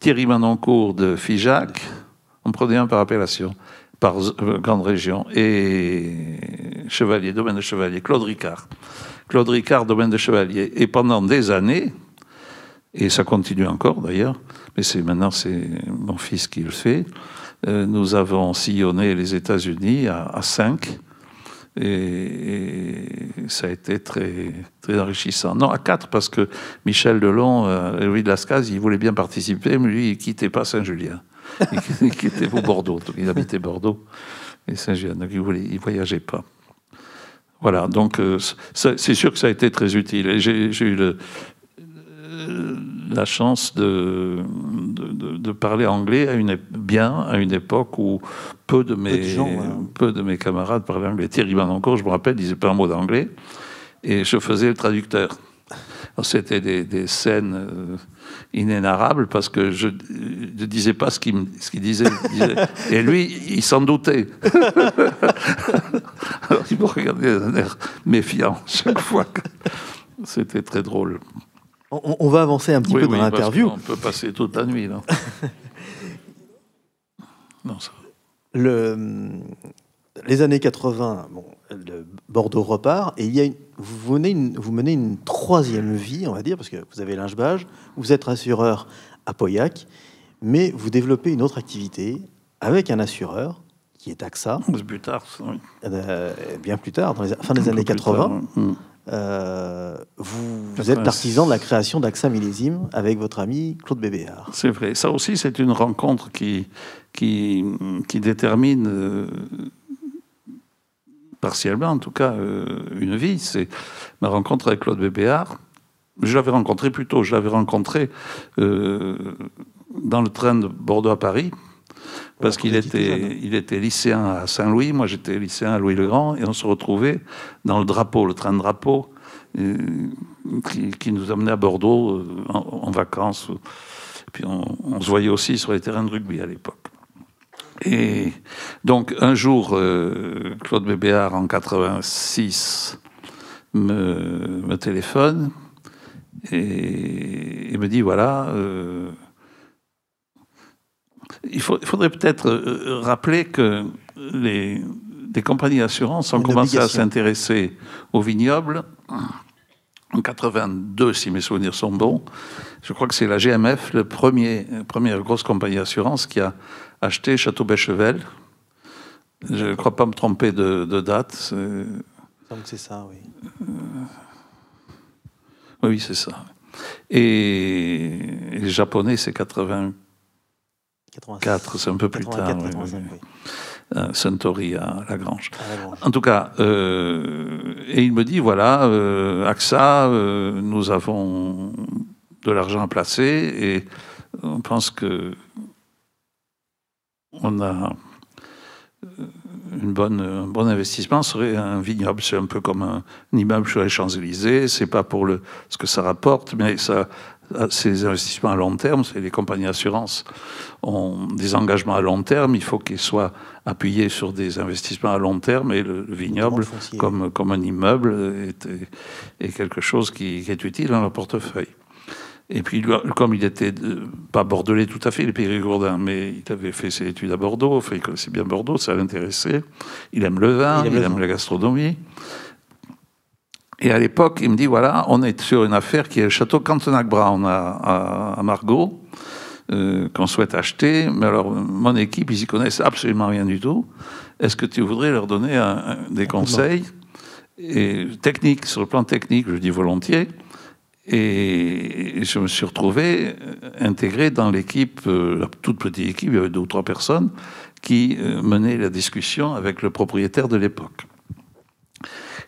Thierry Manoncourt de Figeac, on prenait un par appellation, par euh, grande région, et Chevalier, domaine de Chevalier, Claude Ricard. Claude Ricard, domaine de Chevalier. Et pendant des années, et ça continue encore d'ailleurs, mais c'est maintenant c'est mon fils qui le fait, euh, nous avons sillonné les États-Unis à, cinq et, ça a été très, très enrichissant. Non, à quatre, parce que Michel Delon, euh, Louis de Lascaz, il voulait bien participer, mais lui, il quittait pas Saint-Julien. Il, quittait pour Bordeaux. Il habitait Bordeaux et Saint-Julien, donc il ne voyageait pas. Voilà, donc euh, c'est sûr que ça a été très utile. J'ai eu le, la chance de, de, parler anglais à une, bien à une époque où peu de mes, peu de, mes camarades parlaient anglais. Thierry encore, je me rappelle, disait pas un mot d'anglais et je faisais le traducteur. C'était des, scènes inénarrables parce que je ne disais pas ce qu'il disait, Et lui, il s'en doutait. Alors il me regardait d'un air méfiant chaque fois. C'était très drôle. On, va avancer un petit peu dans l'interview. On peut passer toute la nuit. Là. non, ça... Le, les années 80, bon, Bordeaux repart et il y a vous, venez vous menez une troisième vie, on va dire, parce que vous avez l'Ingebage, vous êtes assureur à Pauillac, mais vous développez une autre activité avec un assureur qui est AXA. Plus tard, oui. Euh, bien plus tard, dans les fin des années 80. Euh, vous, êtes l'artisan de la création d'AXA Millésime avec votre ami Claude Bébéard. C'est vrai. Ça aussi, c'est une rencontre qui, qui, qui détermine, euh, partiellement en tout cas, euh, une vie. C'est ma rencontre avec Claude Bébéard. Je l'avais rencontré plus tôt. Je l'avais rencontré dans le train de Bordeaux à Paris parce qu'il était, il était lycéen à Saint-Louis, moi j'étais lycéen à Louis-le-Grand, et on se retrouvait dans le drapeau, le train de drapeau, euh, qui, nous amenait à Bordeaux euh, en, vacances. Et puis on, se voyait aussi sur les terrains de rugby à l'époque. Et donc un jour, euh, Claude Bébéard en 86 me, me téléphone et, me dit voilà. Il, faudrait peut-être euh, euh, rappeler que les, compagnies d'assurance ont commencé à s'intéresser au vignoble en 82, si mes souvenirs sont bons. Je crois que c'est la GMF, la premier, première grosse compagnie d'assurance qui a acheté Château Bechevel. Je ne crois pas me tromper de, date. C'est ça, oui. Euh, oui, c'est ça. Et les Japonais, c'est 80. 4, c'est un peu plus tard. Euh, Suntory à Lagrange. En tout cas, euh, et il me dit voilà, euh, AXA, nous avons de l'argent à placer et on pense que on a une bonne, un bon investissement serait un vignoble. C'est un peu comme un, immeuble sur les Champs-Élysées. C'est pas pour le, ce que ça rapporte, mais ça, c'est des investissements à long terme. C'est les compagnies d'assurance ont des engagements à long terme. Il faut qu'ils soient appuyés sur des investissements à long terme. Et le, vignoble, comme, comme un immeuble, est, quelque chose qui, est utile dans le portefeuille. Et puis, comme il était pas bordelais tout à fait, il est périgourdin, mais il avait fait ses études à Bordeaux, il connaissait bien Bordeaux, ça l'intéressait. Il aime le vin, il aime, la gastronomie. Et à l'époque, il me dit voilà, on est sur une affaire qui est le château Cantenac-Brown à, Margaux, euh, qu'on souhaite acheter. Mais alors, mon équipe, ils y connaissent absolument rien du tout. Est-ce que tu voudrais leur donner des conseils? Et techniques, sur le plan technique, je dis volontiers. Et je me suis retrouvé intégré dans l'équipe, euh, la toute petite équipe, il y avait deux ou trois personnes, qui euh, menaient la discussion avec le propriétaire de l'époque.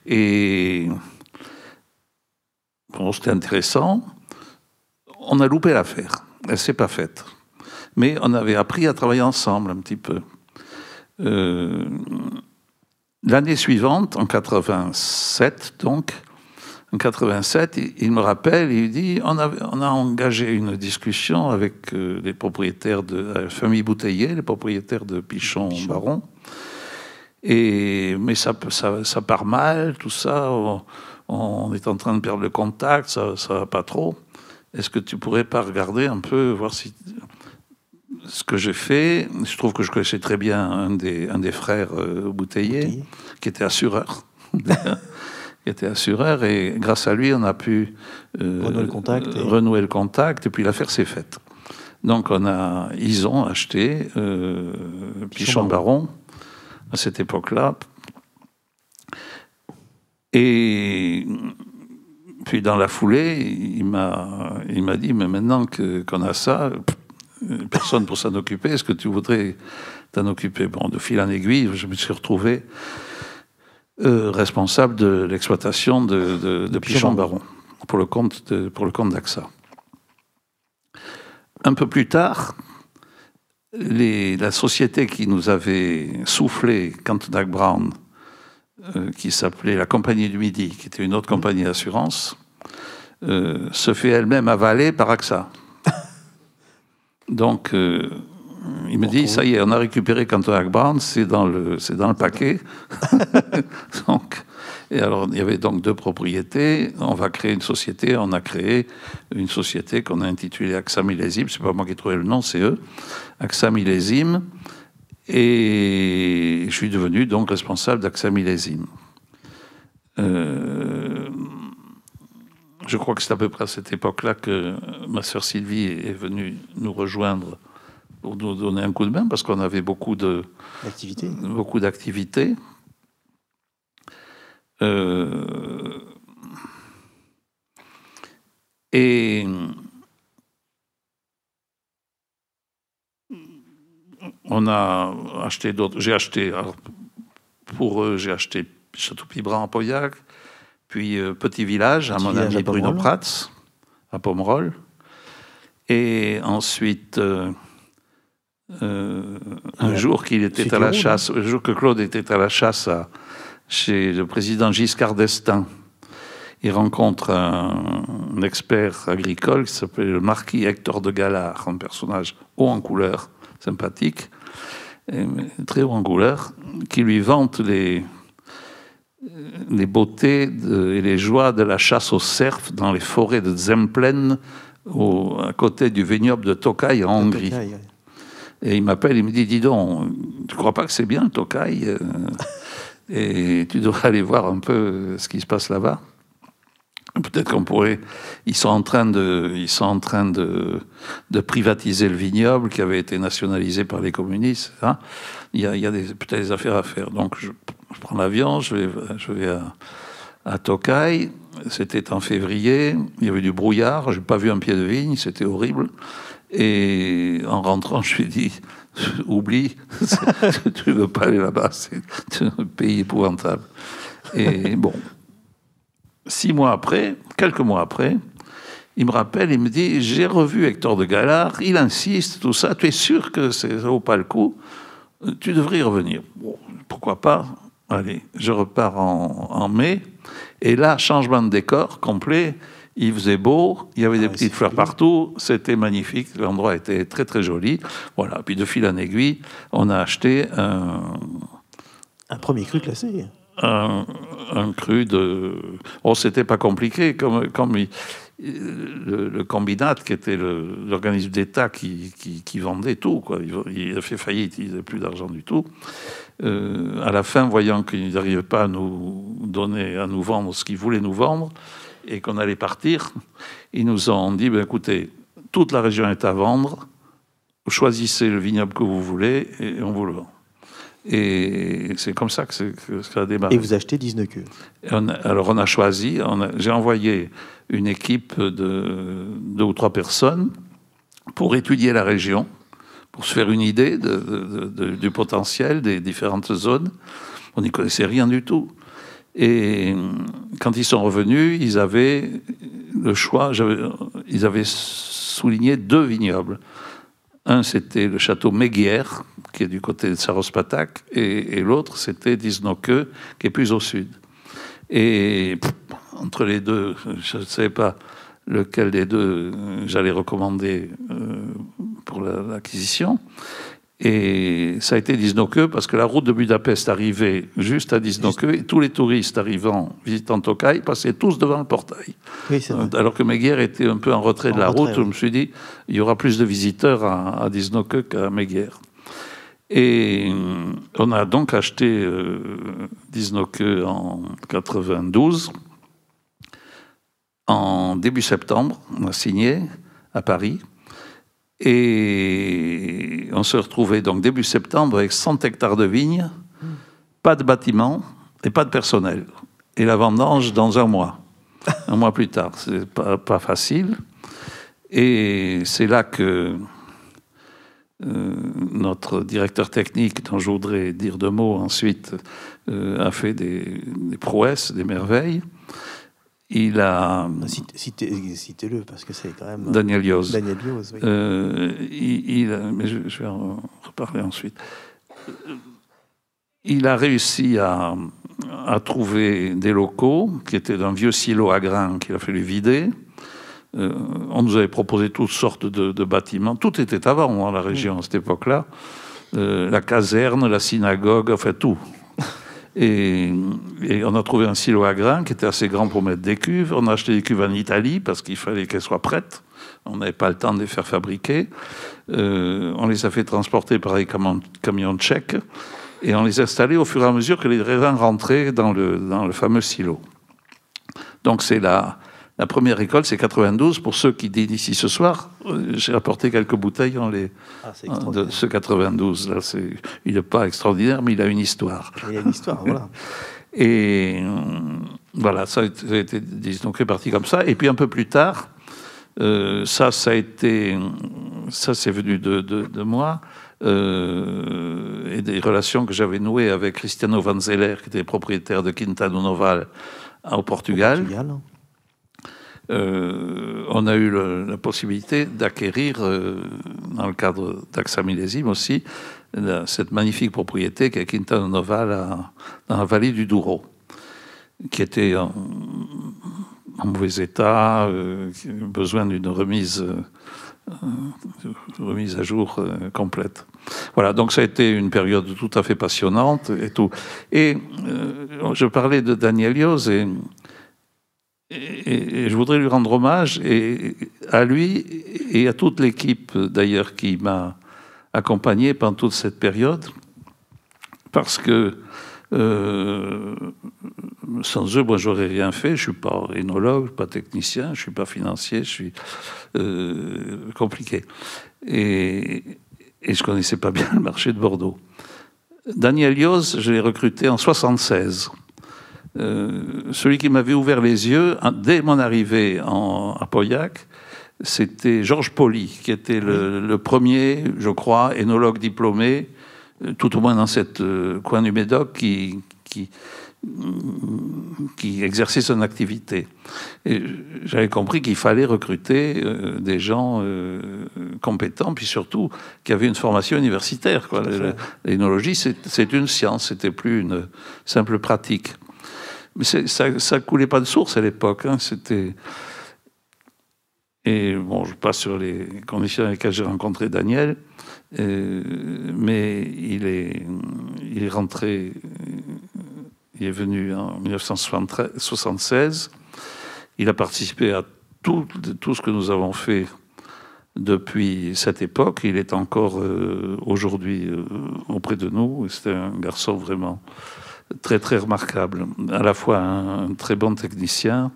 Et c'était intéressant. On a loupé l'affaire. Elle s'est pas faite. Mais on avait appris à travailler ensemble un petit peu. Euh, l'année suivante, en 87, donc, en 87, il, me rappelle, il dit on a, on a engagé une discussion avec euh, les propriétaires de la famille Bouteiller, les propriétaires de Pichon-Baron. Et, mais ça, ça, ça, part mal, tout ça. On, est en train de perdre le contact, ça, ça va pas trop. Est-ce que tu pourrais pas regarder un peu, voir si ce que j'ai fait? Je trouve que je connaissais très bien un des, un des frères euh, Bouteiller, qui était assureur. était assureur, et grâce à lui, on a pu euh, renouer, le contact et... renouer le contact, et puis l'affaire s'est faite. Donc on a, ils ont acheté euh, Pichon Baron à cette époque-là. Et puis dans la foulée, il m'a, il m'a dit, mais maintenant que, qu'on a ça, personne pour s'en occuper, est-ce que tu voudrais t'en occuper? Bon, de fil en aiguille, je me suis retrouvé euh, responsable de l'exploitation de, de, Pichon-Baron pour le compte de, pour le compte d'AXA. Un peu plus tard, les, la société qui nous avait soufflé Cantonac Brown, qui s'appelait la Compagnie du Midi, qui était une autre compagnie d'assurance, euh, se fait elle-même avaler par AXA. Donc, il me dit, ça y est, on a récupéré Canton Brown, c'est dans le, c'est dans le paquet. donc, et alors, il y avait donc deux propriétés. On va créer une société. On a créé une société qu'on a intitulée AXA Millésime. C'est pas moi qui ai trouvé le nom, c'est eux. AXA Millésime. Et je suis devenu donc responsable d'AXA Millésime. Euh, je crois que c'est à peu près à cette époque-là que ma sœur Sylvie est venue nous rejoindre pour nous donner un coup de main parce qu'on avait beaucoup de beaucoup d'activités. Euh, et on a acheté d'autres. J'ai acheté pour eux, j'ai acheté Château Pibra en Pauillac, puis euh, Petit Village à mon ami Bruno Prats à Pomerol, et ensuite. Euh, euh, un jour qu'il était à la chasse, un jour que Claude était à la chasse chez le président Giscard d'Estaing, il rencontre un, expert agricole qui s'appelle le marquis Hector de Galard, un personnage haut en couleur, sympathique, très haut en couleur, qui lui vante les, les beautés et les joies de la chasse au cerf dans les forêts de Zemplen, à côté du vignoble de Tokaj en Hongrie. Et il m'appelle, il me dit, dis donc, tu crois pas que c'est bien le Tokai euh, Et tu devrais aller voir un peu ce qui se passe là-bas? Peut-être qu'on pourrait. Ils sont en train de, ils sont en train de, privatiser le vignoble qui avait été nationalisé par les communistes. Hein. Il y a, peut-être des affaires à faire. Donc je, prends l'avion, je vais, je vais à, à Tokai. C'était en février. Il y avait du brouillard. J'ai pas vu un pied de vigne. C'était horrible. Et en rentrant, je lui ai dit Oublie, tu ne veux pas aller là-bas, c'est un pays épouvantable. Et bon, six mois après, quelques mois après, il me rappelle, il me dit J'ai revu Hector de Galard, il insiste, tout ça, tu es sûr que ça vaut pas le coup Tu devrais y revenir. Bon, pourquoi pas Allez, je repars en, en mai, et là, changement de décor complet il faisait beau, il y avait des ah, petites fleurs partout, c'était magnifique, l'endroit était très très joli. Voilà, puis de fil en aiguille, on a acheté un... Un premier cru classé un, cru de... Oh, c'était pas compliqué, comme, comme le, combinat, qui était l'organisme d'État qui, vendait tout, quoi. Il, a fait faillite, il n'avait plus d'argent du tout. Euh, à la fin, voyant qu'il n'arrivait pas à nous donner, à nous vendre ce qu'il voulait nous vendre, et qu'on allait partir, ils nous ont dit ben, écoutez, toute la région est à vendre, choisissez le vignoble que vous voulez et on vous le vend. Et c'est comme ça que, ça a démarré. Et vous achetez 19 queues Alors on a choisi, j'ai envoyé une équipe de deux ou trois personnes pour étudier la région, pour se faire une idée du potentiel des différentes zones. On n'y connaissait rien du tout. Et quand ils sont revenus, ils avaient le choix, ils avaient souligné deux vignobles. Un, c'était le château Méguière, qui est du côté de Sarospatak, et, l'autre, c'était Disnoke, qui est plus au sud. Et entre les deux, je ne savais pas lequel des deux j'allais recommander pour l'acquisition. Et ça a été Disnoke parce que la route de Budapest arrivait juste à Disnoke et tous les touristes arrivant, visitant Tokai, passaient tous devant le portail. Alors que Meguiar était un peu en retrait de la route, je me suis dit, il y aura plus de visiteurs à, à qu'à Meguiar. Et euh, on a donc acheté euh, en 92. En début septembre, on a signé à Paris. Et on se retrouvait donc début septembre avec 100 hectares de vignes, pas de bâtiment et pas de personnel. Et la vendange dans un mois, un mois plus tard. C'est pas, pas facile. Et c'est là que euh, notre directeur technique, dont je voudrais dire deux mots ensuite, euh, a fait des, prouesses, des merveilles. Il a. Citez-le, parce que c'est quand même. Daniel Yoz. Daniel Yoz, oui. Euh, il, mais je, vais en reparler ensuite. Il a réussi à, à trouver des locaux qui étaient d'un vieux silo à grains qu'il a fallu vider. Euh, on nous avait proposé toutes sortes de, bâtiments. Tout était avant dans la région à cette époque-là. Euh, la caserne, la synagogue, enfin tout. Et, on a trouvé un silo à grains qui était assez grand pour mettre des cuves. On a acheté des cuves en Italie parce qu'il fallait qu'elles soient prêtes. On n'avait pas le temps de les faire fabriquer. Euh, on les a fait transporter par des camions, tchèques et on les a installés au fur et à mesure que les raisins rentraient dans le, dans le fameux silo. Donc c'est là la première école, c'est 92. Pour ceux qui dînent ici ce soir, euh, j'ai apporté quelques bouteilles en les, ah, de ce 92. Là, il n'est pas extraordinaire, mais il a une histoire. Il a une histoire, voilà. Et euh, voilà, ça a été donc réparti comme ça. Et puis un peu plus tard, euh, ça, ça a été, ça c'est venu de, de, moi. et des relations que j'avais nouées avec Cristiano Van Zeller, qui était propriétaire de Quinta do Noval au Portugal. Au Portugal. Euh, on a eu la possibilité d'acquérir, euh, dans le cadre d'AXA Millésime aussi, cette magnifique propriété qui est Quintana Nova dans la vallée du Douro, qui était en, mauvais état, euh, besoin d'une remise, remise à jour complète. Voilà, donc ça a été une période tout à fait passionnante et tout. Et je parlais de Daniel et et, je voudrais lui rendre hommage et à lui et à toute l'équipe d'ailleurs qui m'a accompagné pendant toute cette période, parce que euh, sans eux, moi, j'aurais rien fait. Je suis pas rhinologue, pas technicien, je suis pas financier, je suis euh, compliqué. Et, et je connaissais pas bien le marché de Bordeaux. Daniel Yoz, je l'ai recruté en 76. Euh, celui qui m'avait ouvert les yeux dès mon arrivée en, à Pauillac, c'était Georges Poli, qui était le, premier, je crois, énologue diplômé, euh, tout au moins dans cette euh, coin du Médoc, qui, qui, qui exerçait son activité. J'avais compris qu'il fallait recruter des gens compétents, puis surtout qui avaient une formation universitaire. L'énologie, c'est une science, c'était plus une simple pratique. Mais ça ne coulait pas de source à l'époque. Hein, c'était. Et bon, je passe sur les conditions dans lesquelles j'ai rencontré Daniel, mais il est, il est rentré, il est venu en 1976. Il a participé à tout, tout ce que nous avons fait depuis cette époque. Il est encore euh, aujourd'hui euh, auprès de nous. C'était un garçon vraiment très très remarquable. À la fois un, très bon technicien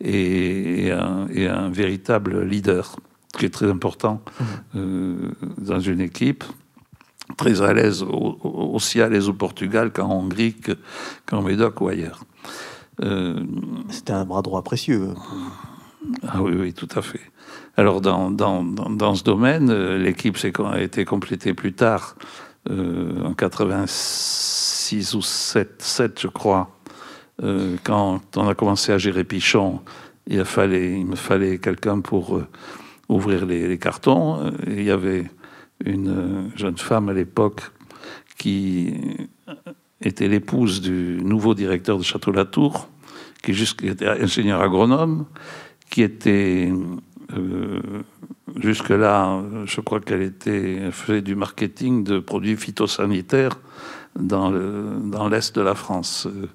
et, un, véritable leader, qui est très important mmh. euh, dans une équipe. Très à l'aise, aussi à l'aise au Portugal qu'en Hongrie, qu'en Médoc ou ailleurs. Euh, C'était un bras droit précieux. Ah oui, oui, tout à fait. Alors, dans, dans, dans, ce domaine, euh, l'équipe a été complétée plus tard, en 86 6 ou 7, 7 je crois, euh, quand on a commencé à gérer Pichon, il, fallait, il me fallait quelqu'un pour euh, ouvrir les, cartons. Euh, il y avait une jeune femme à l'époque qui était l'épouse du nouveau directeur de Château-Latour, qui, était ingénieur agronome, qui était jusque-là, je crois qu'elle était faisait du marketing de produits phytosanitaires dans l'est de la France, euh,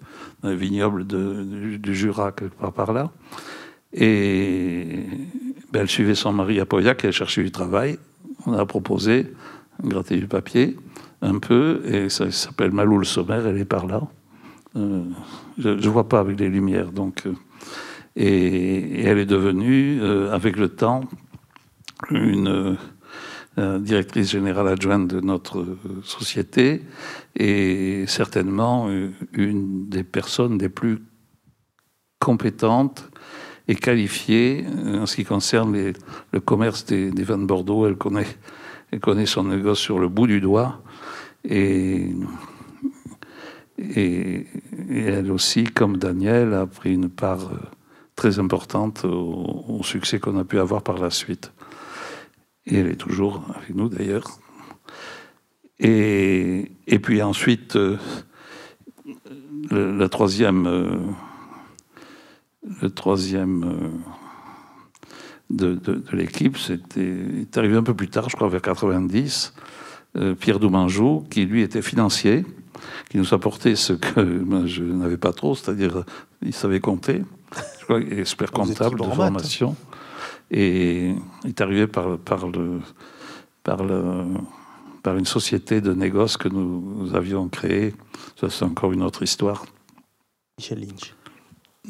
dans les vignobles du, Jura, quelque part par là. Et ben, elle suivait son mari à Pauillac, elle cherchait du travail. On a proposé, gratter du papier un peu, et ça, s'appelle Malou le Sommaire, elle est par là. Euh, je ne vois pas avec les lumières, donc. Euh, et, elle est devenue, avec le temps, une directrice générale adjointe de notre société et certainement une des personnes les plus compétentes et qualifiée en ce qui concerne le commerce des, vins de Bordeaux. Elle connaît, elle connaît son négoce sur le bout du doigt. Et, elle aussi, comme Daniel, a pris une part euh, très importante au, succès qu'on a pu avoir par la suite. Et elle est toujours avec nous d'ailleurs. Et, et, puis ensuite, euh, le, la troisième, euh, le troisième de, de, de l'équipe, c'était est arrivé un peu plus tard, je crois vers 90. Euh, Pierre Doumanjou, qui lui était financier, qui nous apportait ce que je n'avais pas trop, c'est-à-dire il savait compter, je crois, expert comptable de formation, et il est arrivé par, par, le, par, le, par une société de négoce que nous, avions créée. Ça, c'est encore une autre histoire. Michel Lynch.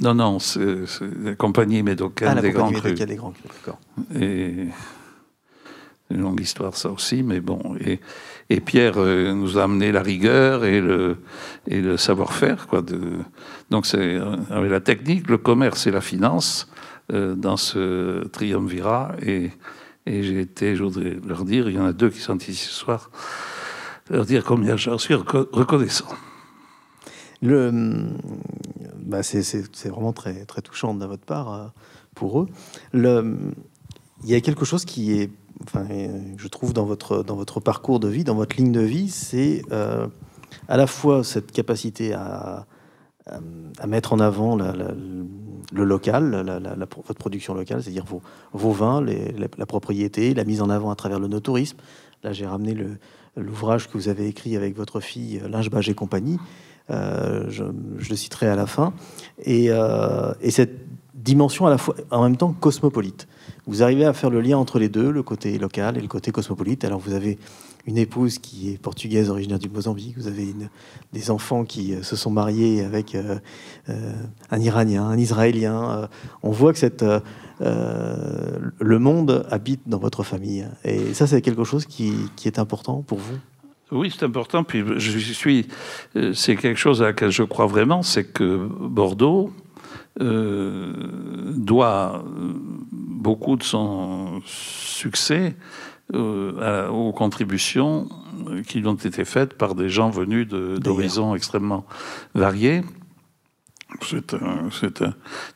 Non, non, c'est la compagnie médocale ah, des, Grands Crus. des Grands Crus. d'accord. Et une longue histoire, ça aussi, mais bon. Et, et Pierre euh, nous a amené la rigueur et le, et le savoir-faire, quoi. De, donc, c'est euh, avec la technique, le commerce et la finance dans ce triumvirat. Et, et j'ai été, je voudrais leur dire, il y en a deux qui sont ici ce soir, leur dire combien j'en suis reconnaissant. Le, bah c'est vraiment très, très touchant de votre part pour eux. Le, il y a quelque chose qui est enfin, je trouve dans votre, dans votre parcours de vie, dans votre ligne de vie, c'est euh, à la fois cette capacité à, à, mettre en avant le local, votre production locale, c'est-à-dire vos, vins, la, propriété, la mise en avant à travers le no-tourisme. Là, j'ai ramené l'ouvrage que vous avez écrit avec votre fille, Linge Bage et compagnie. Euh, je, le citerai à la fin. Et, euh, et cette dimension à la fois, en même temps, cosmopolite. Vous arrivez à faire le lien entre les deux, le côté local et le côté cosmopolite. Alors vous avez une épouse qui est portugaise, originaire du Mozambique. Vous avez des enfants qui euh, se sont mariés avec euh, euh, un Iranien, un Israélien. on voit que le monde habite dans votre famille. Et ça, c'est quelque chose qui, qui, est important pour vous? Oui, c'est important. Puis je suis, c'est quelque chose à laquelle je crois vraiment, c'est que Bordeaux, doit beaucoup de son succès euh, aux contributions qui ont été faites par des gens venus d'horizons extrêmement variés. C'est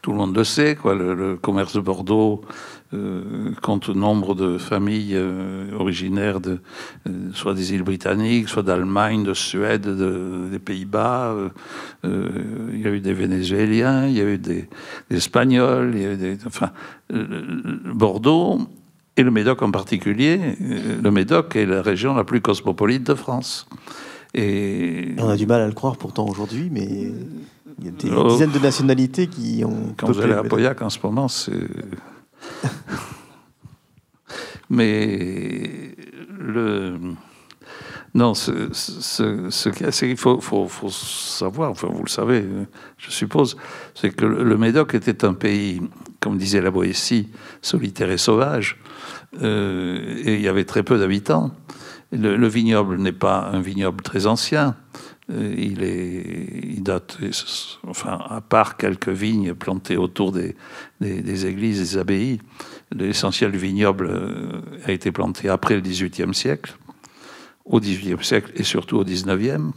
tout le monde le sait, quoi. Le, commerce de Bordeaux euh, compte nombre de familles euh, originaires de euh, soit des îles britanniques, soit d'Allemagne, de Suède, des Pays-Bas. il y a eu des Vénézuéliens, il y a eu des, Espagnols, il y a eu des, enfin, Bordeaux et le Médoc en particulier. Le Médoc est la région la plus cosmopolite de France. Et on a du mal à le croire pourtant aujourd'hui, mais il y a des oh. dizaines de nationalités qui ont. Quand vous allez à Pauillac en ce moment, c'est. Mais le. Non, ce, qu'il faut, savoir, enfin vous le savez, je suppose, c'est que le Médoc était un pays, comme disait la Boétie, solitaire et sauvage, euh, et il y avait très peu d'habitants. Le, le, vignoble n'est pas un vignoble très ancien. Euh, il, est, date, enfin, à part quelques vignes plantées autour des, des, églises, des abbayes, l'essentiel du vignoble euh, a été planté après le XVIIIe siècle, au XVIIIe siècle et surtout au XIXe.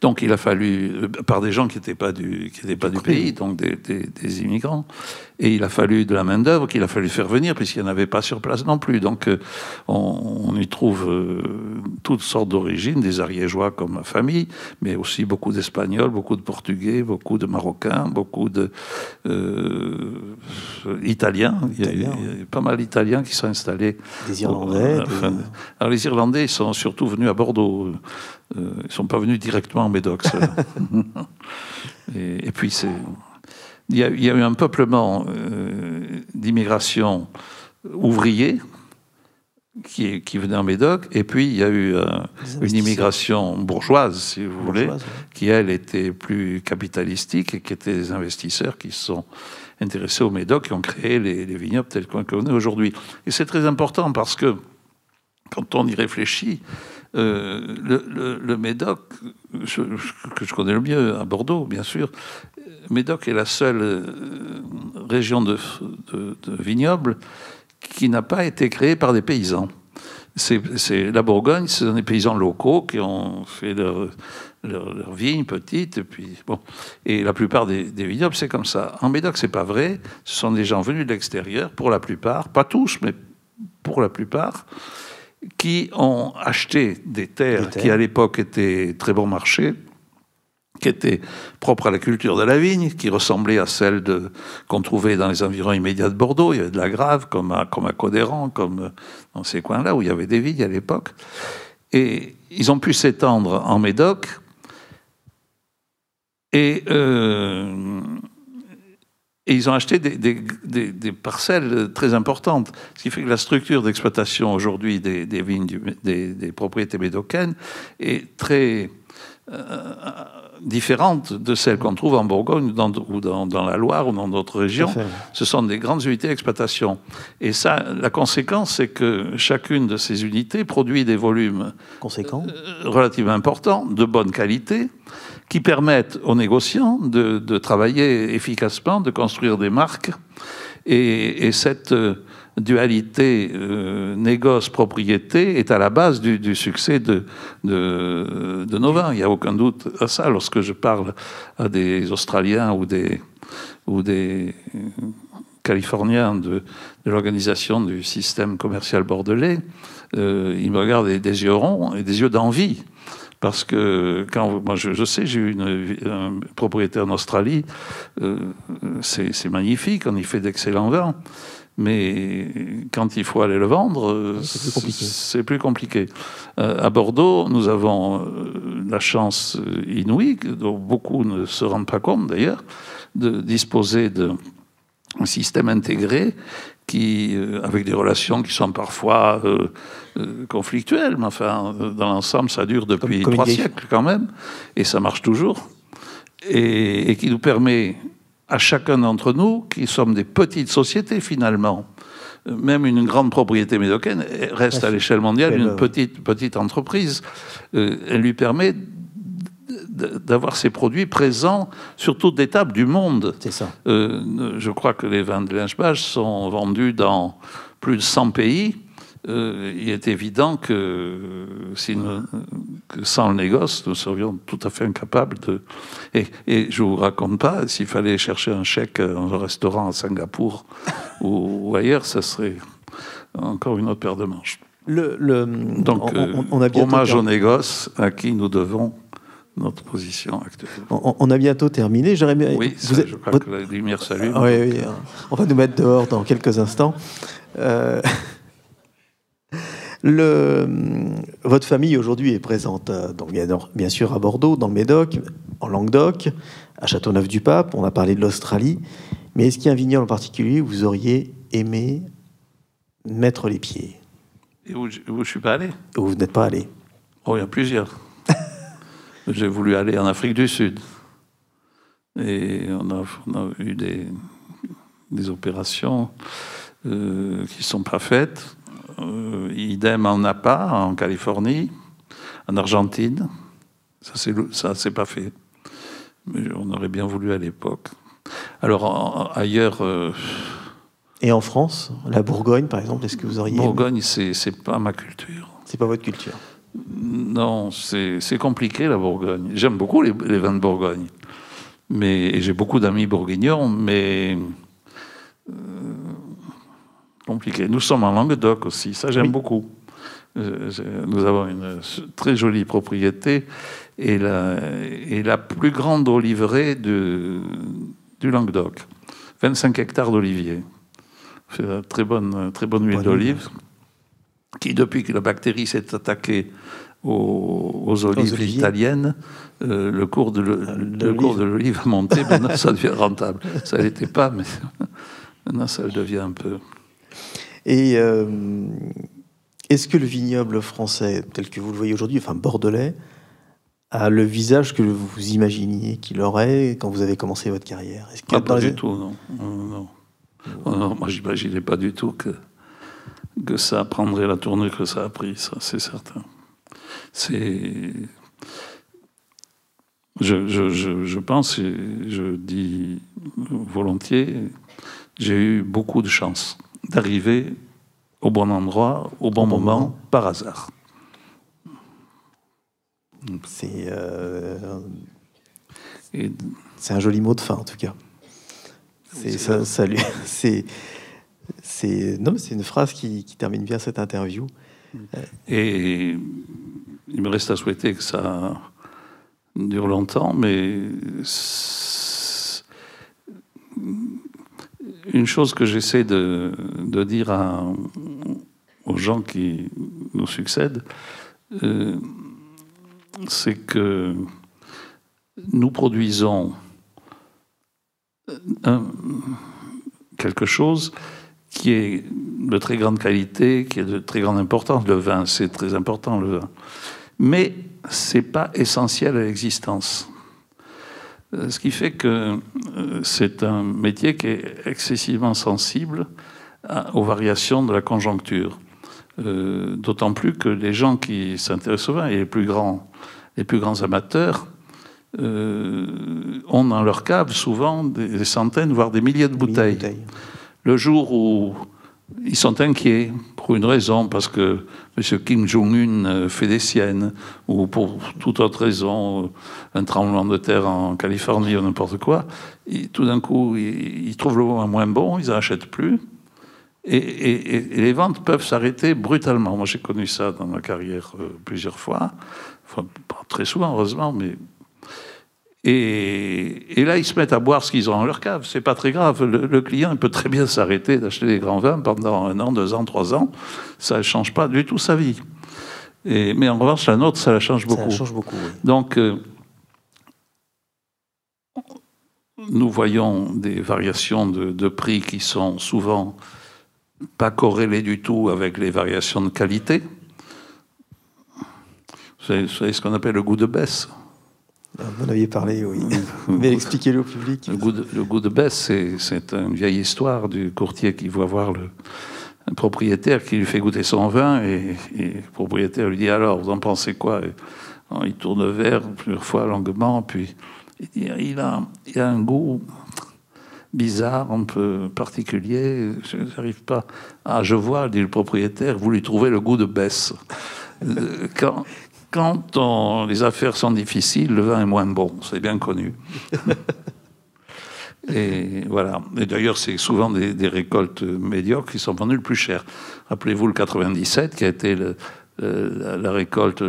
Donc il a fallu, euh, par des gens qui n'étaient pas du, qui étaient pas du pays, donc des, des, immigrants, et il a fallu de la main-d'œuvre qu'il a fallu faire venir, puisqu'il n'y en avait pas sur place non plus. Donc euh, on, y trouve euh, toutes sortes d'origines, des Ariégeois comme ma famille, mais aussi beaucoup d'Espagnols, beaucoup de Portugais, beaucoup de Marocains, beaucoup de Italiens. Il y, a, pas mal d'Italiens qui sont installés. Des Irlandais. alors les Irlandais, sont surtout venus à Bordeaux. Ils ne sont pas venus directement en Médoc. et, et, puis c'est il y, a, eu un peuplement euh, d'immigration ouvrier qui, qui, venait en Médoc, et puis il y a eu euh, une immigration bourgeoise, si vous voulez, qui elle était plus capitalistique et qui était des investisseurs qui se sont intéressés au Médoc, qui ont créé les, vignobles tels qu'on connaît aujourd'hui. Et c'est très important parce que quand on y réfléchit, euh, le, Médoc, que je connais le mieux, à Bordeaux, bien sûr, Médoc est la seule euh, région de, vignobles qui n'a pas été créée par des paysans. C'est la Bourgogne, ce sont des paysans locaux qui ont fait leur, leur, vigne petite, et puis bon. Et la plupart des, vignobles, c'est comme ça. En Médoc, c'est pas vrai. Ce sont des gens venus de l'extérieur, pour la plupart, pas tous, mais pour la plupart, qui ont acheté des terres, qui à l'époque étaient très bon marché, qui était propre à la culture de la vigne, qui ressemblait à celle qu'on trouvait dans les environs immédiats de Bordeaux. Il y avait de la grave, comme à, comme à Codéran, comme dans ces coins-là où il y avait des vignes à l'époque. Et ils ont pu s'étendre en Médoc. Et, euh, et, ils ont acheté des, des, des, parcelles très importantes. Ce qui fait que la structure d'exploitation aujourd'hui des, vignes, des, propriétés médocaines est très. Euh, différentes de celles qu'on trouve en Bourgogne ou dans, la Loire ou dans d'autres régions. Ce sont des grandes unités d'exploitation. Et ça, la conséquence, c'est que chacune de ces unités produit des volumes Conséquents. Euh, relativement importants, de bonne qualité, qui permettent aux négociants de, travailler efficacement, de construire des marques. Et, et cette euh, dualité euh, négoce-propriété est à la base du, succès de, de, vins. Il n'y a aucun doute à ça. Lorsque je parle à des Australiens ou des, ou des Californiens de, l'organisation du système commercial bordelais, euh, ils me regardent des, des yeux ronds et des yeux d'envie. Parce que quand moi je, sais, j'ai eu une, un propriétaire en Australie, euh, c'est magnifique, on y fait d'excellents vins. Mais quand il faut aller le vendre, c'est plus compliqué. Euh, à Bordeaux, nous avons euh, la chance inouïe, dont beaucoup ne se rendent pas compte d'ailleurs, de disposer d'un système intégré qui, euh, avec des relations qui sont parfois conflictuelles, mais enfin, dans l'ensemble, ça dure depuis trois siècles quand même, et ça marche toujours, et, et qui nous permet à chacun d'entre nous, qui sommes des petites sociétés finalement. Même une grande propriété médocaine reste à l'échelle mondiale une petite, petite entreprise. Euh, elle lui permet d'avoir ses produits présents sur toutes les tables du monde. C'est ça. Euh, je crois que les vins de Lynchbach sont vendus dans plus de 100 pays. Euh, il est évident que, si que, sans le négoce, nous serions tout à fait incapables de. Et, et je vous raconte pas, s'il fallait chercher un chèque dans un restaurant à Singapour ou, ailleurs, ça serait encore une autre paire de manches. Le, le... Donc, on, a hommage au négoce à qui nous devons notre position actuelle. On, a bientôt terminé. Bien... Oui, vous je crois que la lumière s'allume. oui, oui, on va nous mettre dehors dans quelques instants. Euh... Le, votre famille aujourd'hui est présente euh, donc bien, sûr à Bordeaux, dans le Médoc, en Languedoc, à Châteauneuf-du-Pape. On a parlé de l'Australie. Mais est-ce qu'il y a un vignoble en particulier où vous auriez aimé mettre les pieds? Et où je ne suis pas allé? Où vous n'êtes pas allé? Oh, il y a plusieurs. J'ai voulu aller en Afrique du Sud. Et on a, eu des, des opérations euh, qui ne sont pas faites. Euh, idem en Napa, en Californie, en Argentine. Ça, c'est pas fait. Mais on aurait bien voulu à l'époque. Alors, ailleurs. Euh, Et en France La Bourgogne, par exemple, est-ce que vous auriez. Bourgogne, c'est pas ma culture. C'est pas votre culture? Non, c'est compliqué la Bourgogne. J'aime beaucoup les, vins de Bourgogne. Mais j'ai beaucoup d'amis bourguignons, mais euh, compliqué. Nous sommes en Languedoc aussi, ça j'aime beaucoup. Nous avons une très jolie propriété et la, et la plus grande oliveraie de, du Languedoc. 25 hectares d'oliviers. C'est très bonne, très bonne huile d'olive qui, depuis que la bactérie s'est attaquée aux, olives italiennes, euh, le cours de l'olive a monté, maintenant ça devient rentable. Ça n'était pas, mais maintenant ça le devient un peu. Et euh, est-ce que le vignoble français, tel que vous le voyez aujourd'hui, enfin bordelais, a le visage que vous imaginiez qu'il aurait quand vous avez commencé votre carrière? Est-ce ah, Pas du tout, non. non. non moi, j'imaginais pas du tout que, que ça prendrait la tournure que ça a pris, ça, c'est certain. C'est. Je, je, je, je, pense, et je dis volontiers, j'ai eu beaucoup de chance d'arriver au bon endroit, au bon, moment, par hasard. C'est euh, c'est un joli mot de fin en tout cas. C'est ça, c'est non, c'est une phrase qui, termine bien cette interview. Et il me reste à souhaiter que ça dure longtemps, mais une chose que j'essaie de, dire aux gens qui nous succèdent, euh, c'est que nous produisons quelque chose qui est de très grande qualité, qui est de très grande importance. Le vin, c'est très important, le vin. Mais c'est pas essentiel à l'existence. Euh, ce qui fait que euh, c'est un métier qui est excessivement sensible aux variations de la conjoncture. Euh, d'autant plus que les gens qui s'intéressent au vin, et les plus grands, les plus grands amateurs, euh, ont dans leur cave souvent des, centaines, voire des milliers de bouteilles. Le jour où ils sont inquiets, pour une raison, parce que M. Kim Jong-un euh, fait des siennes, ou pour toute autre raison, un tremblement de terre en Californie ou n'importe quoi, tout d'un coup, ils, trouvent le vin moins bon, ils n'achètent plus. Et, les ventes peuvent s'arrêter brutalement. Moi, j'ai connu ça dans ma carrière euh, plusieurs fois. Pas très souvent, heureusement, mais. Et, là, ils se mettent à boire ce qu'ils ont dans leur cave. C'est pas très grave. Le, client peut très bien s'arrêter d'acheter des grands vins pendant un an, deux ans, trois ans. Ça ne change pas du tout sa vie. Et, mais en revanche, la nôtre, ça la change beaucoup. Ça change beaucoup. Donc, euh, nous voyons des variations de, de prix qui sont souvent pas corrélé du tout avec les variations de qualité. Savez, ce qu'on appelle le goût de baisse. Vous en aviez parlé, oui. Mais expliquez-le au public. Le goût de, le goût de baisse, c'est une vieille histoire du courtier qui voit voir le propriétaire qui lui fait goûter son vin et, le propriétaire lui dit alors, vous en pensez quoi? Il tourne le verre plusieurs fois longuement, puis il dit il a, il a un goût bizarre, un peu particulier. Je n'arrive pas. Ah, je vois, dit le propriétaire, vous lui trouvez le goût de baisse. Euh, quand, quand les affaires sont difficiles, le vin est moins bon, c'est bien connu. Et voilà. Et d'ailleurs, c'est souvent des, récoltes médiocres qui sont vendues le plus cher. Rappelez-vous le 97, qui a été la récolte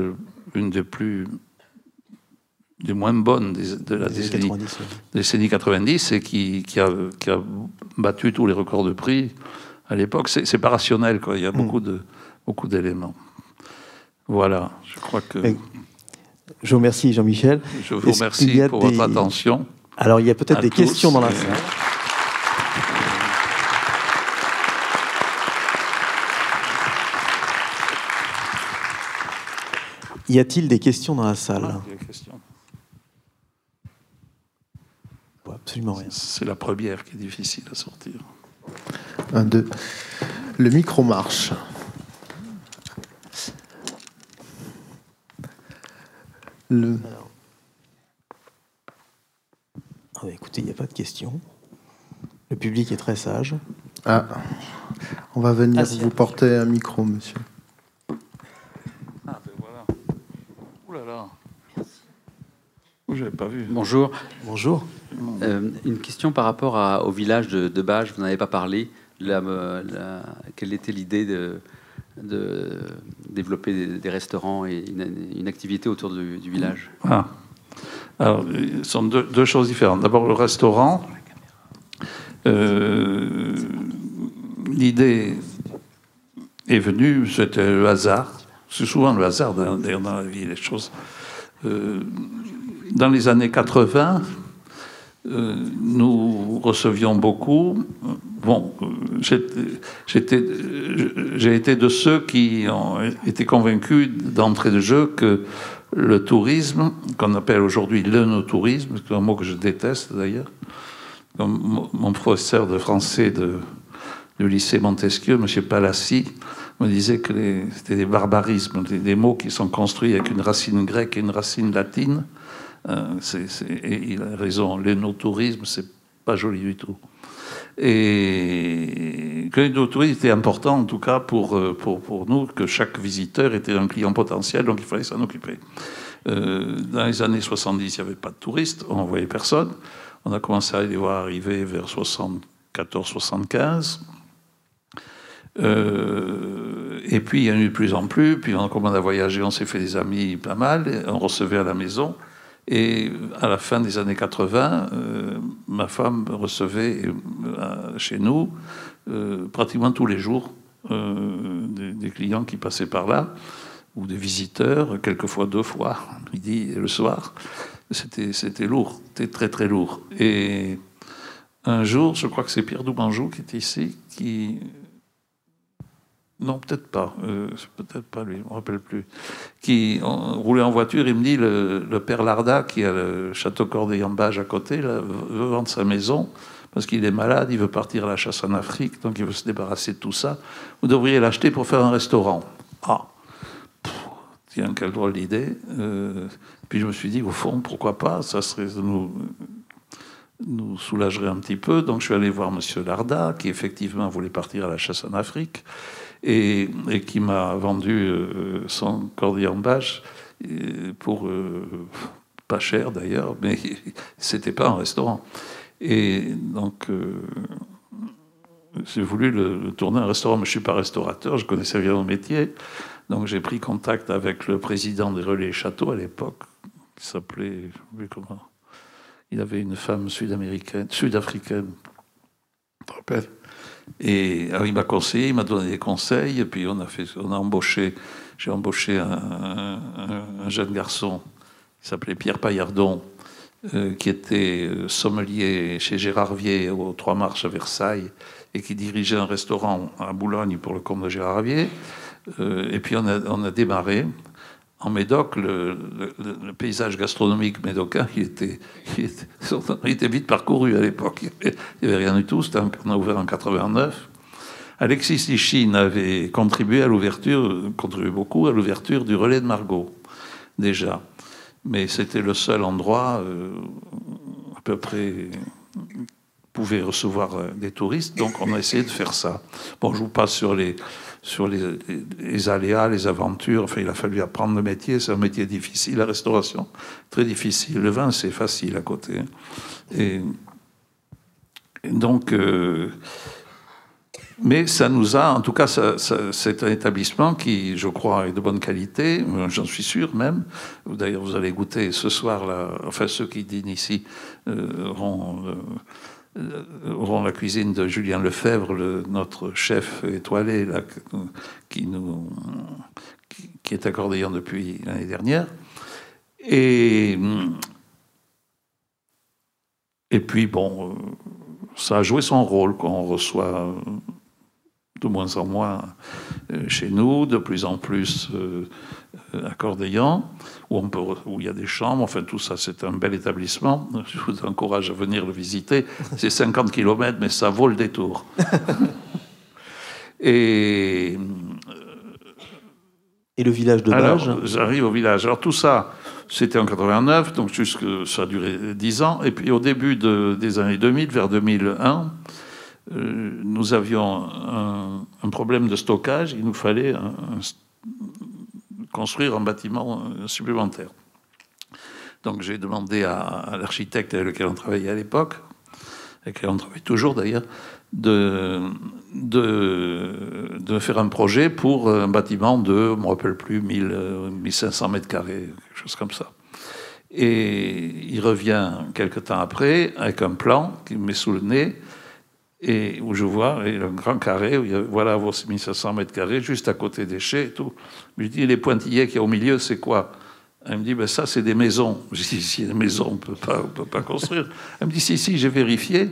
une des plus des moins bonnes de la décennie 90, décennie 90 et qui, qui, a, qui, a, battu tous les records de prix à l'époque. C'est pas rationnel, quoi. il y a mm. beaucoup de beaucoup d'éléments. Voilà, je crois que. Je vous remercie, Jean-Michel. Je vous remercie pour votre attention. Alors, il y a peut-être des questions dans la salle. Y a-t-il des questions dans la salle ah, des questions. Absolument rien. C'est la première qui est difficile à sortir. Un, deux. Le micro marche. Le... Ah écoutez, il n'y a pas de questions. Le public est très sage. Ah, on va venir ah, vous porter un micro, monsieur. Ah, ben voilà. Bonjour. Bonjour. Euh, une question par rapport au village de, de vous n'avez pas parlé. Euh, quelle était l'idée de, développer des, restaurants et une, activité autour du, village Ah. Alors, ce sont deux, choses différentes. D'abord, le restaurant. euh, L'idée est venue, c'était le hasard. C'est souvent le hasard dans, dans la vie, les choses. Euh, dans les années 80, euh, nous recevions beaucoup. Bon, j'ai été de ceux qui ont été convaincus d'entrée de jeu que le tourisme, qu'on appelle aujourd'hui l'œnotourisme, c'est un mot que je déteste d'ailleurs, comme mon- professeur de français de, du lycée Montesquieu, M. Palassi, me disait que c'était des barbarismes, des, mots qui sont construits avec une racine grecque et une racine latine. Euh, et il a raison, l'énotourisme, c'est pas joli du tout. Et que l'énotourisme était important, en tout cas pour, euh, pour, pour nous, que chaque visiteur était un client potentiel, donc il fallait s'en occuper. Euh, dans les années 70, il n'y avait pas de touristes, on n'envoyait personne. On a commencé à les voir arriver vers 74-75. Euh, et puis il y en a eu de plus en plus, puis on a commencé à voyager, on s'est fait des amis pas mal, on recevait à la maison. Et à la fin des années 80, euh, ma femme recevait euh, chez nous euh, pratiquement tous les jours des, des clients qui passaient par là, ou des visiteurs, quelquefois deux fois, midi et le soir. C'était c'était lourd, c'était très très lourd. Et un jour, je crois que c'est Pierre Doubanjou qui était ici, qui non, peut-être pas. Euh, peut-être pas lui, je ne me rappelle plus. Qui roulait en voiture, il me dit le, père Larda, qui a le château Corday-en-Bage à côté, veut vendre sa maison parce qu'il est malade, il veut partir à la chasse en Afrique, donc il veut se débarrasser de tout ça. Vous devriez l'acheter pour faire un restaurant. Ah, tiens, quelle drôle d'idée. Euh, puis je me suis dit, au fond, pourquoi pas Ça nous nous soulagerait un petit peu. Donc je suis allé voir Monsieur Larda, qui effectivement voulait partir à la chasse en Afrique et, qui m'a vendu euh, son cordier en bâche euh, pour euh, pas cher d'ailleurs, mais c'était pas un restaurant. Et donc j'ai voulu le, tourner un restaurant, mais je suis pas restaurateur, je connaissais bien mon métier. Donc j'ai pris contact avec le président des Relais Châteaux à l'époque, qui s'appelait, comment. Il avait une femme sud-américaine, sud-africaine, je me rappelle. Et alors, il m'a conseillé, il m'a donné des conseils, et puis on a, fait, on a embauché, j'ai embauché un, un- un jeune garçon qui s'appelait Pierre Paillardon, euh, qui était euh, sommelier chez Gérard Vier aux Trois Marches à Versailles, et qui dirigeait un restaurant à Boulogne pour le compte de Gérard Vier. Euh, et puis on a démarré. En Médoc, le, paysage gastronomique médocain, il était, il était, vite parcouru à l'époque. Il n'y avait rien du tout. C'était en- on a ouvert en 89. Alexis Lichine avait contribué à l'ouverture, contribué beaucoup à l'ouverture du relais de Margot, déjà. Mais c'était le seul endroit euh, à peu près pouvait recevoir euh, des touristes, donc on a essayé de faire ça. Bon, je vous passe sur les, sur les, aléas, les aventures. Enfin, il a fallu apprendre le métier. C'est un métier difficile, la restauration, très difficile. Le vin, c'est facile à côté. Et, donc, euh, mais ça nous a, en tout cas, c'est un établissement qui, je crois, est de bonne qualité. euh, J'en suis sûr même. D'ailleurs, vous allez goûter ce soir, là, enfin ceux qui dînent ici euh, auront, euh, auront la cuisine de Julien Lefebvre, le- notre chef étoilé, qui, nous, qui, est accordéon depuis l'année dernière. Et, et puis, bon, euh, ça a joué son rôle. Quoi. On reçoit euh, de moins en moins euh, chez nous, de plus en plus euh, euh, accordéon, où, on peut, re- où il y a des chambres. Enfin, tout ça, c'est un bel établissement. Je vous encourage à venir le visiter. C'est 50 km, mais ça vaut le détour. Et Et le village de Bage j'arrive au village. Alors, tout ça, c'était en 89, donc jusque, ça a duré 10 ans. Et puis, au début de- des années 2000, vers 2001, euh, nous avions un, un problème de stockage. Il nous fallait un- un- construire un bâtiment euh, supplémentaire. Donc j'ai demandé à, l'architecte avec lequel on travaillait à l'époque, avec lequel on travaille toujours d'ailleurs, de, de, de, faire un projet pour un bâtiment de, je ne me rappelle plus, 1000, 1500 mètres carrés, quelque chose comme ça. Et il revient quelques temps après avec un plan qui me met sous le nez et où je vois un grand carré, voilà vos 1500 mètres carrés, juste à côté des chais et tout. Je lui dis, les pointillés qu'il y a au milieu, c'est quoi? Elle me dit, ben ça, c'est des maisons. Je dis, si, des maisons, on ne peut pas construire. Elle me dit, si, si, j'ai vérifié.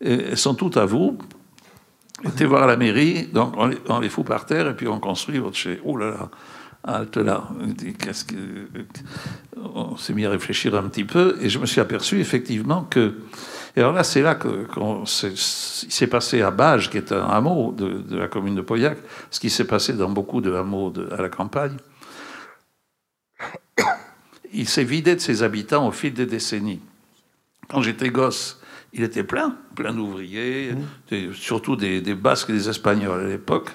elles sont toutes à vous. Été voir à la mairie, donc on les, fout par terre et puis on construit votre chai. Oh là là halte là. On s'est mis à réfléchir un petit peu et je me suis aperçu effectivement que. Et alors là, c'est là que s'est passé à Bage, qui est un hameau de, la commune de Pauillac, ce qui s'est passé dans beaucoup de hameaux à la campagne. Il s'est vidé de ses habitants au fil des décennies. Quand j'étais gosse, il était plein, plein d'ouvriers, mmh. surtout des, des Basques et des Espagnols à l'époque.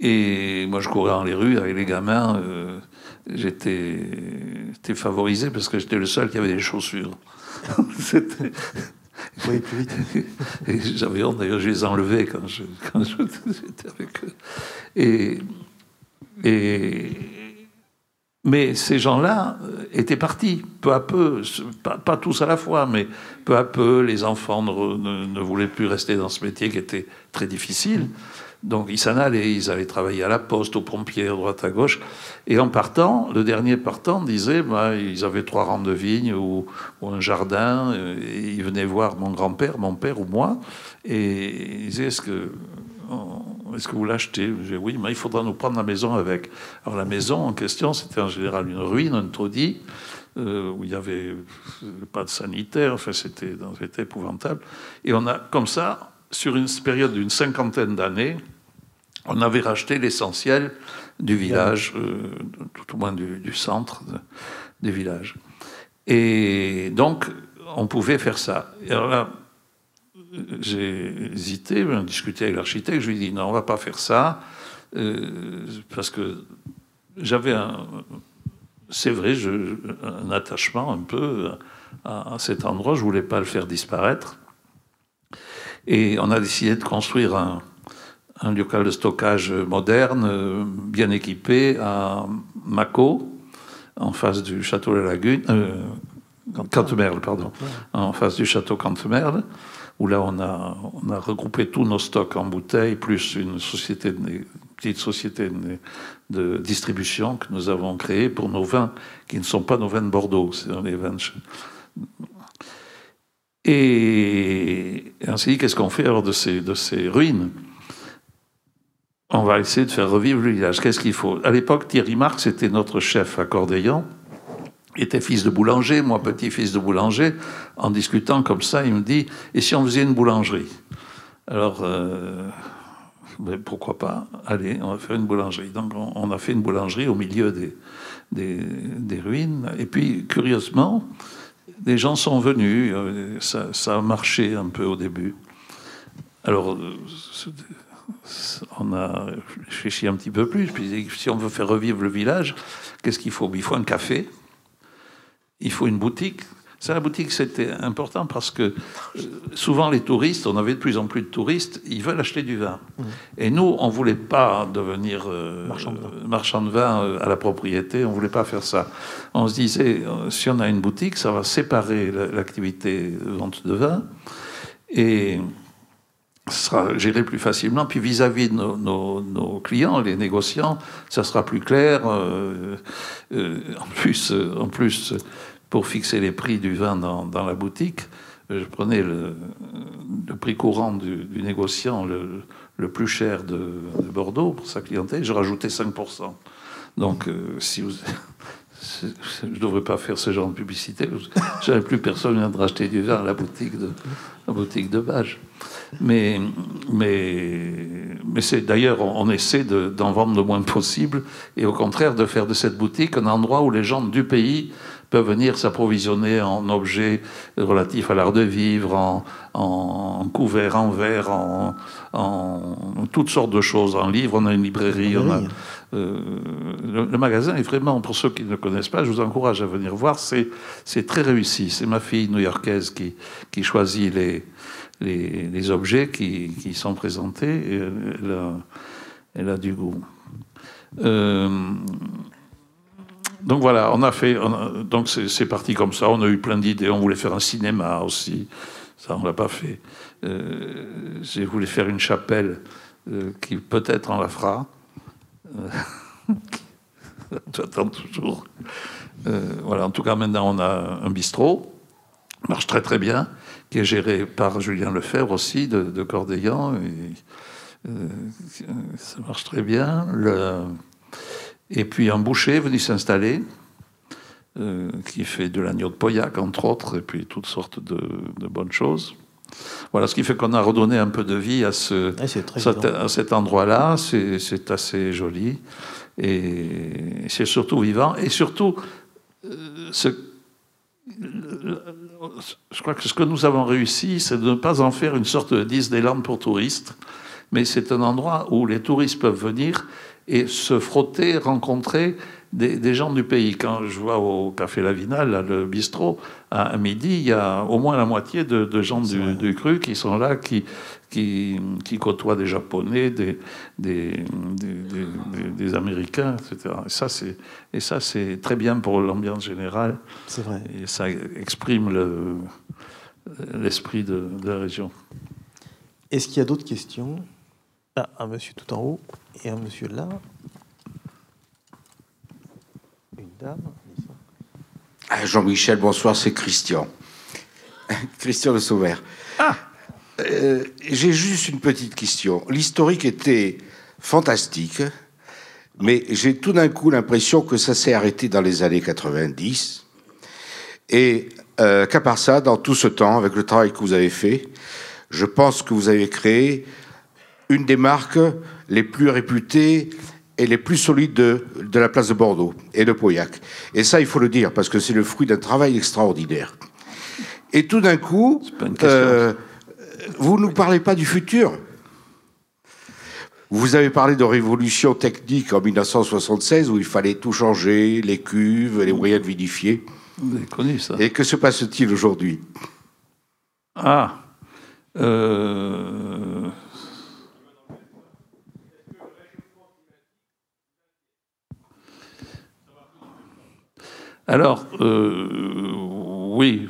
Et moi, je courais dans les rues avec les gamins. Euh, j'étais, favorisé parce que j'étais le seul qui avait des chaussures. Oui, j'avais honte, d'ailleurs, je les enlevais quand, j'étais avec eux. Mais ces gens-là étaient partis, peu à peu, pas, tous à la fois, mais peu à peu, les enfants ne, voulaient plus rester dans ce métier qui était très difficile. Donc ils s'en allaient, ils allaient travailler à la poste, aux pompiers, à droite à gauche. Et en partant, le dernier partant disait, bah, ils avaient trois rangs de vignes ou, un jardin, et ils venaient voir mon grand-père, mon père ou moi, et ils disaient, est-ce que, est-ce que vous oui, mais il faudra nous prendre la maison avec. Alors la maison en question, c'était en général une ruine, un taudis, euh, où il n'y avait pas de sanitaire, enfin c'était épouvantable. Et on a, comme ça, sur une période d'une cinquantaine d'années, on avait racheté l'essentiel du village, euh, tout au moins du, centre des villages. Et donc, on pouvait faire ça. Et alors là, j'ai hésité, j'ai discuté avec l'architecte, je lui ai dit non, on va pas faire ça, euh, parce que j'avais un, c'est vrai, un attachement un peu à, à, cet endroit, je voulais pas le faire disparaître. Et on a décidé de construire un, local de stockage moderne, bien équipé, à Mako, en face du château de la Lagune, euh, Cantemerle, pardon, en face du château Cantemerle, où là on a, on a regroupé tous nos stocks en bouteilles, plus une société, une petite société de, distribution que nous avons créée pour nos vins, qui ne sont pas nos vins de Bordeaux, c'est les vins et, on s'est dit, qu'est-ce qu'on fait alors de ces, de ces ruines? On va essayer de faire revivre le village. Qu'est-ce qu'il faut? À l'époque, Thierry Marx était notre chef à Cordeillon. Il était fils de boulanger, moi petit-fils de boulanger. En discutant comme ça, il me dit, et si on faisait une boulangerie? Alors, euh, ben, pourquoi pas Allez, on va faire une boulangerie. Donc on, a fait une boulangerie au milieu des, des ruines. Et puis, curieusement, des gens sont venus, euh, ça, a marché un peu au début. Alors, euh, on a réfléchi un petit peu plus, puis si on veut faire revivre le village, qu'est-ce qu'il faut? Il faut un café, il faut une boutique, ça, la boutique, c'était important parce que euh, souvent les touristes, on avait de plus en plus de touristes, ils veulent acheter du vin. Mmh. Et nous, on voulait pas devenir euh, marchand, de vin euh, à la propriété, on voulait pas faire ça. On se disait, si on a une boutique, ça va séparer l'activité vente de vin et ça sera géré plus facilement. Puis vis-à-vis de nos, clients, les négociants, ça sera plus clair. en plus, en plus pour fixer les prix du vin dans, la boutique, je prenais le, prix courant du, négociant le, plus cher de, Bordeaux pour sa clientèle, je rajoutais 5%. Donc, euh, si vous, je ne devrais pas faire ce genre de publicité. J'avais plus personne vient de racheter du vin à la boutique de, la Bage. Mais c'est d'ailleurs, on, essaie d'en vendre le moins possible et au contraire de faire de cette boutique un endroit où les gens du pays peuvent venir s'approvisionner en objets relatifs à l'art de vivre, en, en couverts, en verre, en, en, toutes sortes de choses, en livres. On a une librairie, on a, euh, le, magasin est vraiment, pour ceux qui ne connaissent pas, je vous encourage à venir voir, c'est très réussi. C'est ma fille new-yorkaise qui, qui choisit les, les, les objets qui, qui, sont présentés. Et elle, a, elle a du goût. Euh, donc voilà, on a fait. donc c'est parti comme ça. On a eu plein d'idées. On voulait faire un cinéma aussi. Ça, on l'a pas fait. Euh, J'ai voulu faire une chapelle euh, qui peut-être on la fera. Euh, J'attends toujours. voilà. En tout cas, maintenant on a un bistrot. Marche très très bien, qui est géré par Julien Lefebvre aussi de, de ça marche très bien. Et puis un boucher est venu s'installer, euh, qui fait de l'agneau de Pauillac, entre autres, et puis toutes sortes de, bonnes choses. Voilà, ce qui fait qu'on a redonné un peu de vie à, ce, à cet endroit-là. C'est assez joli. Et c'est surtout vivant. Et surtout, euh, ce, je crois que ce que nous avons réussi, c'est de ne pas en faire une sorte de Disneyland pour touristes, mais c'est un endroit où les touristes peuvent venir et se frotter, rencontrer des, gens du pays. Quand je vois au Café Lavinal, le bistrot, à, midi, il y a au moins la moitié de, gens du, cru qui sont là, qui, qui, côtoient des Japonais, des, des, des Américains, etc. Et ça, c'est, et ça, c'est très bien pour l'ambiance générale. C'est vrai. Et ça exprime le, l'esprit de, de la région. Est-ce qu'il y a d'autres questions? Ah, un monsieur tout en haut et un monsieur là. Une dame. Ah, Jean-Michel, bonsoir, c'est Christian. Christian Le Sauvert. Ah euh, J'ai juste une petite question. L'historique était fantastique, mais j'ai tout d'un coup l'impression que ça s'est arrêté dans les années 90. Et euh, qu'à part ça, dans tout ce temps, avec le travail que vous avez fait, je pense que vous avez créé une des marques les plus réputées et les plus solides de, la place de Bordeaux et de Pauillac. Et ça, il faut le dire, parce que c'est le fruit d'un travail extraordinaire. Et tout d'un coup, euh, vous ne nous parlez pas du futur. Vous avez parlé de révolution technique en 1976 où il fallait tout changer, les cuves, les moyens de vinifier. Vous avez connu ça. Et que se passe-t-il aujourd'hui? Ah. Euh, Alors, euh, oui,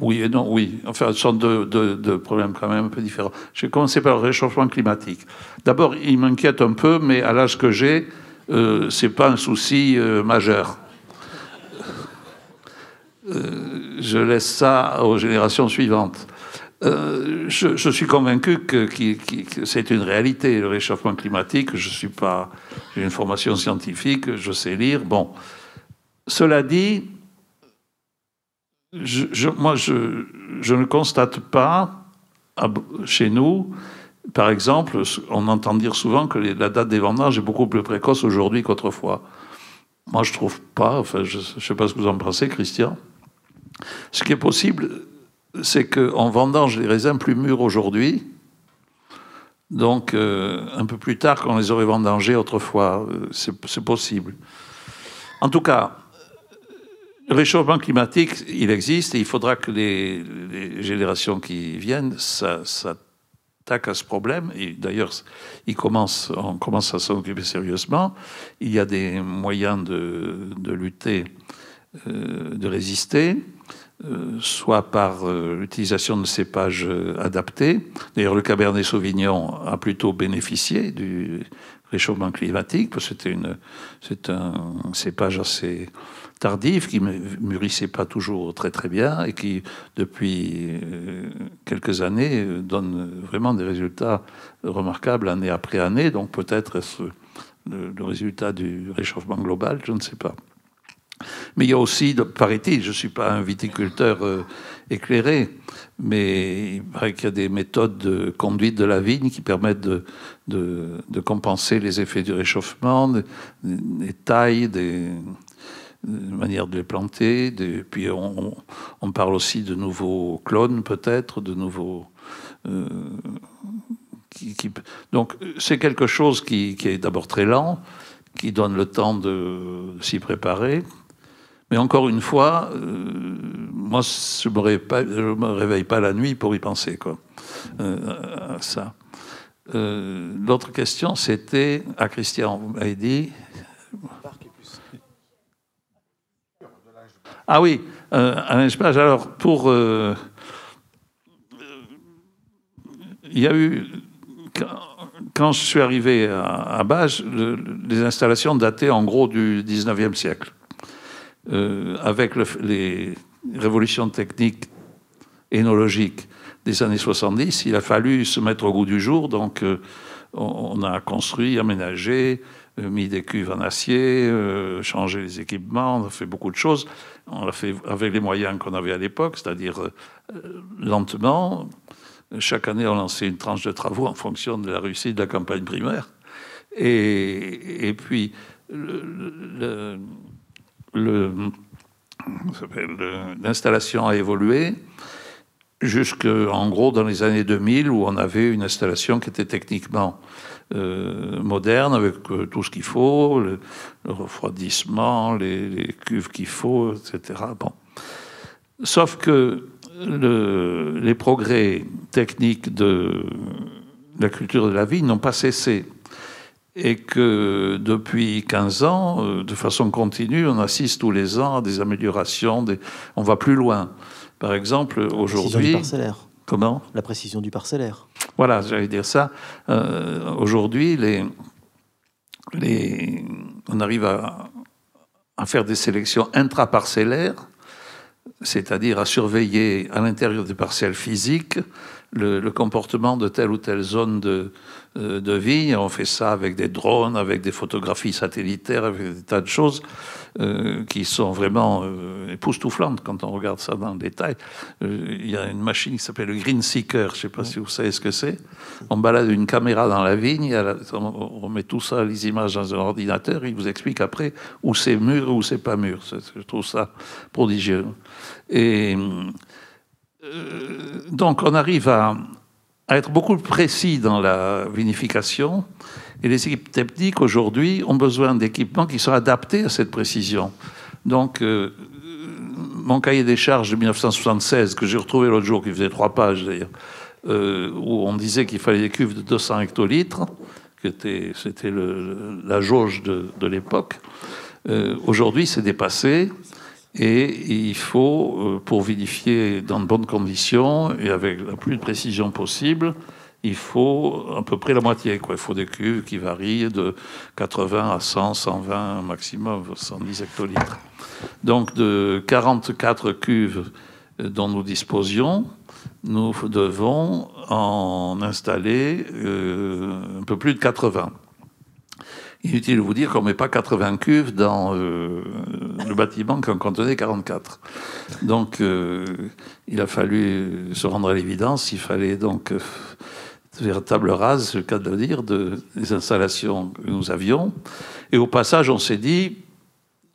oui et non, oui. Enfin, ce sont deux, problèmes quand même un peu différents. Je vais commencer par le réchauffement climatique. D'abord, il m'inquiète un peu, mais à l'âge que j'ai, euh, c'est pas un souci euh, majeur. Je laisse ça aux générations suivantes. Je, suis convaincu que, que c'est une réalité, le réchauffement climatique. Je suis pas, j'ai une formation scientifique, je sais lire. Bon, cela dit, je, moi, je, ne constate pas chez nous, par exemple, on entend dire souvent que la date des vendanges est beaucoup plus précoce aujourd'hui qu'autrefois. Moi, je trouve pas. Enfin, je ne sais pas ce que vous en pensez, Christian. Ce qui est possible, c'est qu'on vendange les raisins plus mûrs aujourd'hui, donc euh, un peu plus tard qu'on les aurait vendangés autrefois. Euh, c'est possible. En tout cas, le réchauffement climatique, il existe et il faudra que les, générations qui viennent s'attaquent à ce problème. D'ailleurs, il commence, on commence à s'en occuper sérieusement. Il y a des moyens de, lutter, euh, de résister. Euh, soit par euh, l'utilisation de cépages adaptés. D'ailleurs, le Cabernet Sauvignon a plutôt bénéficié du réchauffement climatique, parce que c'est un cépage assez tardif, qui mûrissait pas toujours très très bien et qui, depuis euh, quelques années, donne vraiment des résultats remarquables année après année. Donc peut-être le, le résultat du réchauffement global, je ne sais pas. Mais il y a aussi, paraît-il, je ne suis pas un viticulteur euh, éclairé, mais il paraît qu'il y a des méthodes de conduite de la vigne qui permettent de, compenser les effets du réchauffement, des, des tailles, des, manière de les planter. puis on, parle aussi de nouveaux clones, peut-être, de nouveaux. Euh, donc c'est quelque chose qui, est d'abord très lent, qui donne le temps de s'y préparer. Mais encore une fois, euh, moi, je ne me, me, réveille pas la nuit pour y penser. Quoi, euh, ça. L'autre question, c'était à Christian, vous m'avez dit. Ah oui, euh, Alain alors pour. Euh, il y a eu. Quand, je suis arrivé à, à Bage, les installations dataient en gros du 19e siècle. Euh, avec les révolutions techniques énologiques des années 70, il a fallu se mettre au goût du jour. Donc, euh, on, a construit, aménagé, euh, mis des cuves en acier, changé les équipements, on a fait beaucoup de choses. On l'a fait avec les moyens qu'on avait à l'époque, c'est-à-dire lentement. Chaque année, on lançait une tranche de travaux en fonction de la réussite de la campagne primaire. Et, puis, l'installation a évolué jusqu'en gros dans les années 2000 où on avait une installation qui était techniquement euh, moderne avec euh, tout ce qu'il faut, le, refroidissement, les, cuves qu'il faut, etc. Bon. Sauf que le, les progrès techniques de la culture de la vie n'ont pas cessé. Et que depuis 15 ans, euh, de façon continue, on assiste tous les ans à des améliorations, des... on va plus loin. Par exemple, aujourd'hui. Comment? La précision du parcellaire. Voilà, j'allais dire ça. Euh, aujourd'hui, les, les, on arrive à, à faire des sélections intraparcellaires, c'est-à-dire à surveiller à l'intérieur des parcelles physiques le, comportement de telle ou telle zone de, euh, de vie. On fait ça avec des drones, avec des photographies satellitaires, avec des tas de choses. Euh, qui sont vraiment euh, époustouflantes quand on regarde ça dans le détail. Il y a une machine qui s'appelle le Green Seeker, je ne sais pas si vous savez ce que c'est. On balade une caméra dans la vigne, on met tout ça, les images dans un ordinateur, il vous explique après où c'est mûr ou où c'est pas mûr. Je trouve ça prodigieux. Et donc on arrive à, être beaucoup précis dans la vinification et les équipes techniques aujourd'hui ont besoin d'équipements qui sont adaptés à cette précision. Donc, euh, mon cahier des charges de 1976, que j'ai retrouvé l'autre jour, qui faisait trois pages d'ailleurs, euh, où on disait qu'il fallait des cuves de 200 hectolitres, c'était la jauge de, l'époque. Euh, aujourd'hui, c'est dépassé. Et il faut, pour vinifier dans de bonnes conditions et avec la plus de précision possible, il faut à peu près la moitié. Quoi. Il faut des cuves qui varient de 80 à 100, 120 maximum, 110 hectolitres. Donc de 44 cuves dont nous disposions, nous devons en installer euh, un peu plus de 80. Inutile de vous dire qu'on ne met pas 80 cuves dans euh, le bâtiment qui en contenait 44. Donc, euh, il a fallu se rendre à l'évidence, il fallait donc véritable rase, c'est le cas de le dire, de, des installations que nous avions. Et au passage, on s'est dit,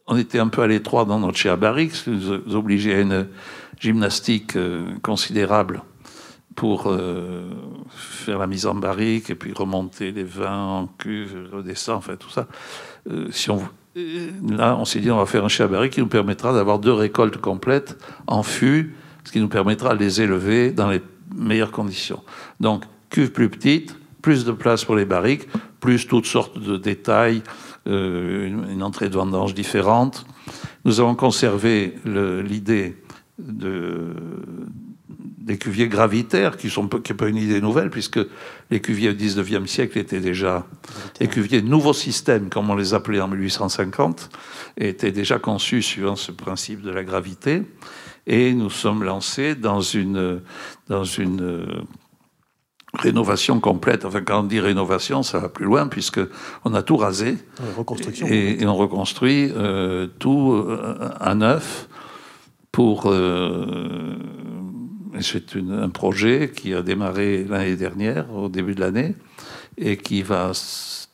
on était un peu à l'étroit dans notre chez barrique, ce qui nous obligeait à une gymnastique euh, considérable pour euh, faire la mise en barrique et puis remonter les vins en cuve, redescendre, enfin tout ça. Euh, si on, là, on s'est dit, on va faire un chez barrique qui nous permettra d'avoir deux récoltes complètes en fût, ce qui nous permettra de les élever dans les meilleures conditions. Donc, cuve plus petite, plus de place pour les barriques, plus toutes sortes de détails, euh, une, entrée de vendange différente. Nous avons conservé l'idée de, des cuviers gravitaires, qui sont qui pas une idée nouvelle, puisque les cuviers du 19e siècle étaient déjà les cuviers nouveau système, comme on les appelait en 1850, étaient déjà conçus suivant ce principe de la gravité. Et nous sommes lancés dans une, dans une rénovation complète. Enfin, quand on dit rénovation, ça va plus loin puisque on a tout rasé reconstruction. Et, on reconstruit euh, tout euh, à neuf pour. Euh, c'est un projet qui a démarré l'année dernière, au début de l'année, et qui va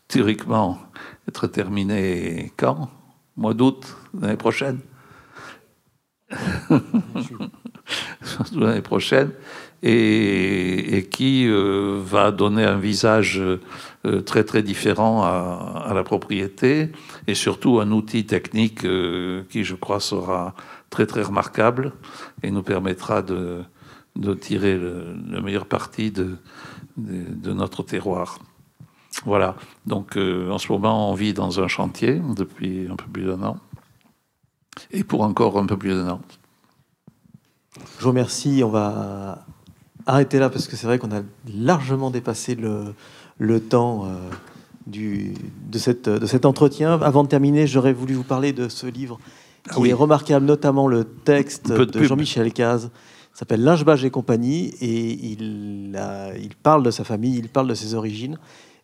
théoriquement être terminé quand? Mois d'août l'année prochaine. l'année prochaine, et, qui euh, va donner un visage euh, très très différent à, la propriété, et surtout un outil technique euh, qui, je crois, sera très très remarquable et nous permettra de, de tirer le, meilleur parti de, de, notre terroir. Voilà, donc en ce moment on vit dans un chantier depuis un peu plus d'un an, et pour encore un peu plus d'un an. Je vous remercie. On va arrêter là parce que c'est vrai qu'on a largement dépassé le, le temps euh, du, de, cette, de cet entretien. Avant de terminer, j'aurais voulu vous parler de ce livre qui ah est remarquable, notamment le texte de, Jean-Michel Caz s'appelle Lingebage et compagnie, et il, il parle de sa famille, il parle de ses origines.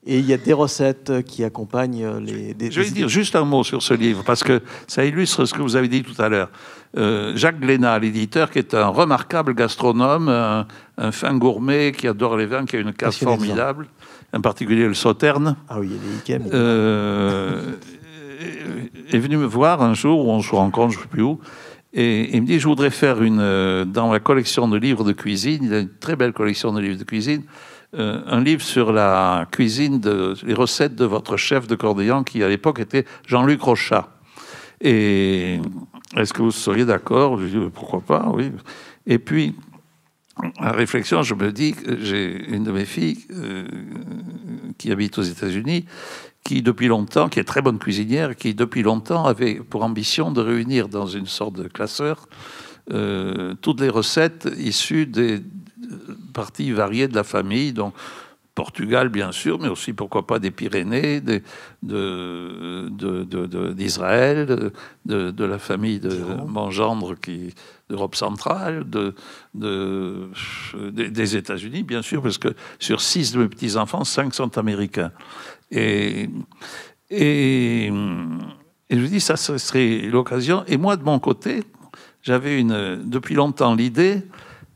Et il y a des recettes qui accompagnent les. Je vais dire juste un mot sur ce livre, parce que ça illustre ce que vous avez dit tout à l'heure. Euh, Jacques Glénat, l'éditeur, qui est un remarquable gastronome, un, fin gourmet qui adore les vins, qui a une cave formidable, en particulier le Sauterne. Ah oui, il y a des euh, est venu me voir un jour où on se rencontre, je ne sais plus où, et il me dit Je voudrais faire une. Euh, dans la collection de livres de cuisine, il a une très belle collection de livres de cuisine euh, un livre sur la cuisine, de, les recettes de votre chef de Cordéan, qui à l'époque était Jean-Luc Rochat. Et est-ce que vous seriez d'accord? Je dis pourquoi pas, oui. Et puis, à réflexion, je me dis j'ai une de mes filles euh, qui habite aux États-Unis, qui depuis longtemps, qui est très bonne cuisinière, qui depuis longtemps avait pour ambition de réunir dans une sorte de classeur euh, toutes les recettes issues des, parties variées de la famille, donc Portugal, bien sûr, mais aussi, pourquoi pas, des Pyrénées, d'Israël, de, de, la famille de mon gendre qui d'Europe centrale, de, des États-Unis, bien sûr, parce que sur six de mes petits-enfants, cinq sont américains. Et, je dis, ça serait l'occasion. Et moi, de mon côté, j'avais une, depuis longtemps l'idée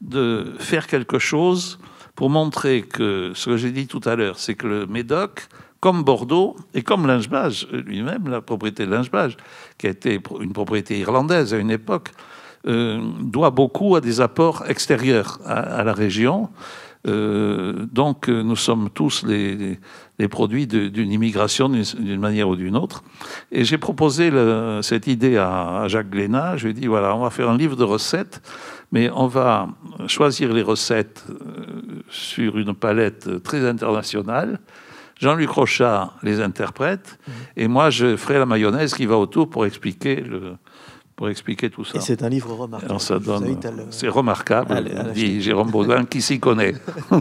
de faire quelque chose pour montrer que ce que j'ai dit tout à l'heure, c'est que le Médoc, comme Bordeaux et comme Lingebage lui-même, la propriété de Lingebage, qui a été une propriété irlandaise à une époque, euh, doit beaucoup à des apports extérieurs à, la région. Euh, donc nous sommes tous les, produits d'une immigration d'une manière ou d'une autre. Et j'ai proposé cette idée à, à Jacques Glénat. Je lui ai dit, voilà, on va faire un livre de recettes mais on va choisir les recettes euh, sur une palette très internationale. Jean-Luc Rochat les interprète, mhm. et moi je ferai la mayonnaise qui va autour pour expliquer le, pour expliquer tout ça. Et c'est un livre remarquable. C'est remarquable, dit Jérôme Baudin, qui s'y connaît.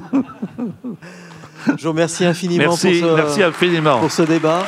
Je vous remercie infiniment, merci, pour, ce, merci infiniment pour ce débat.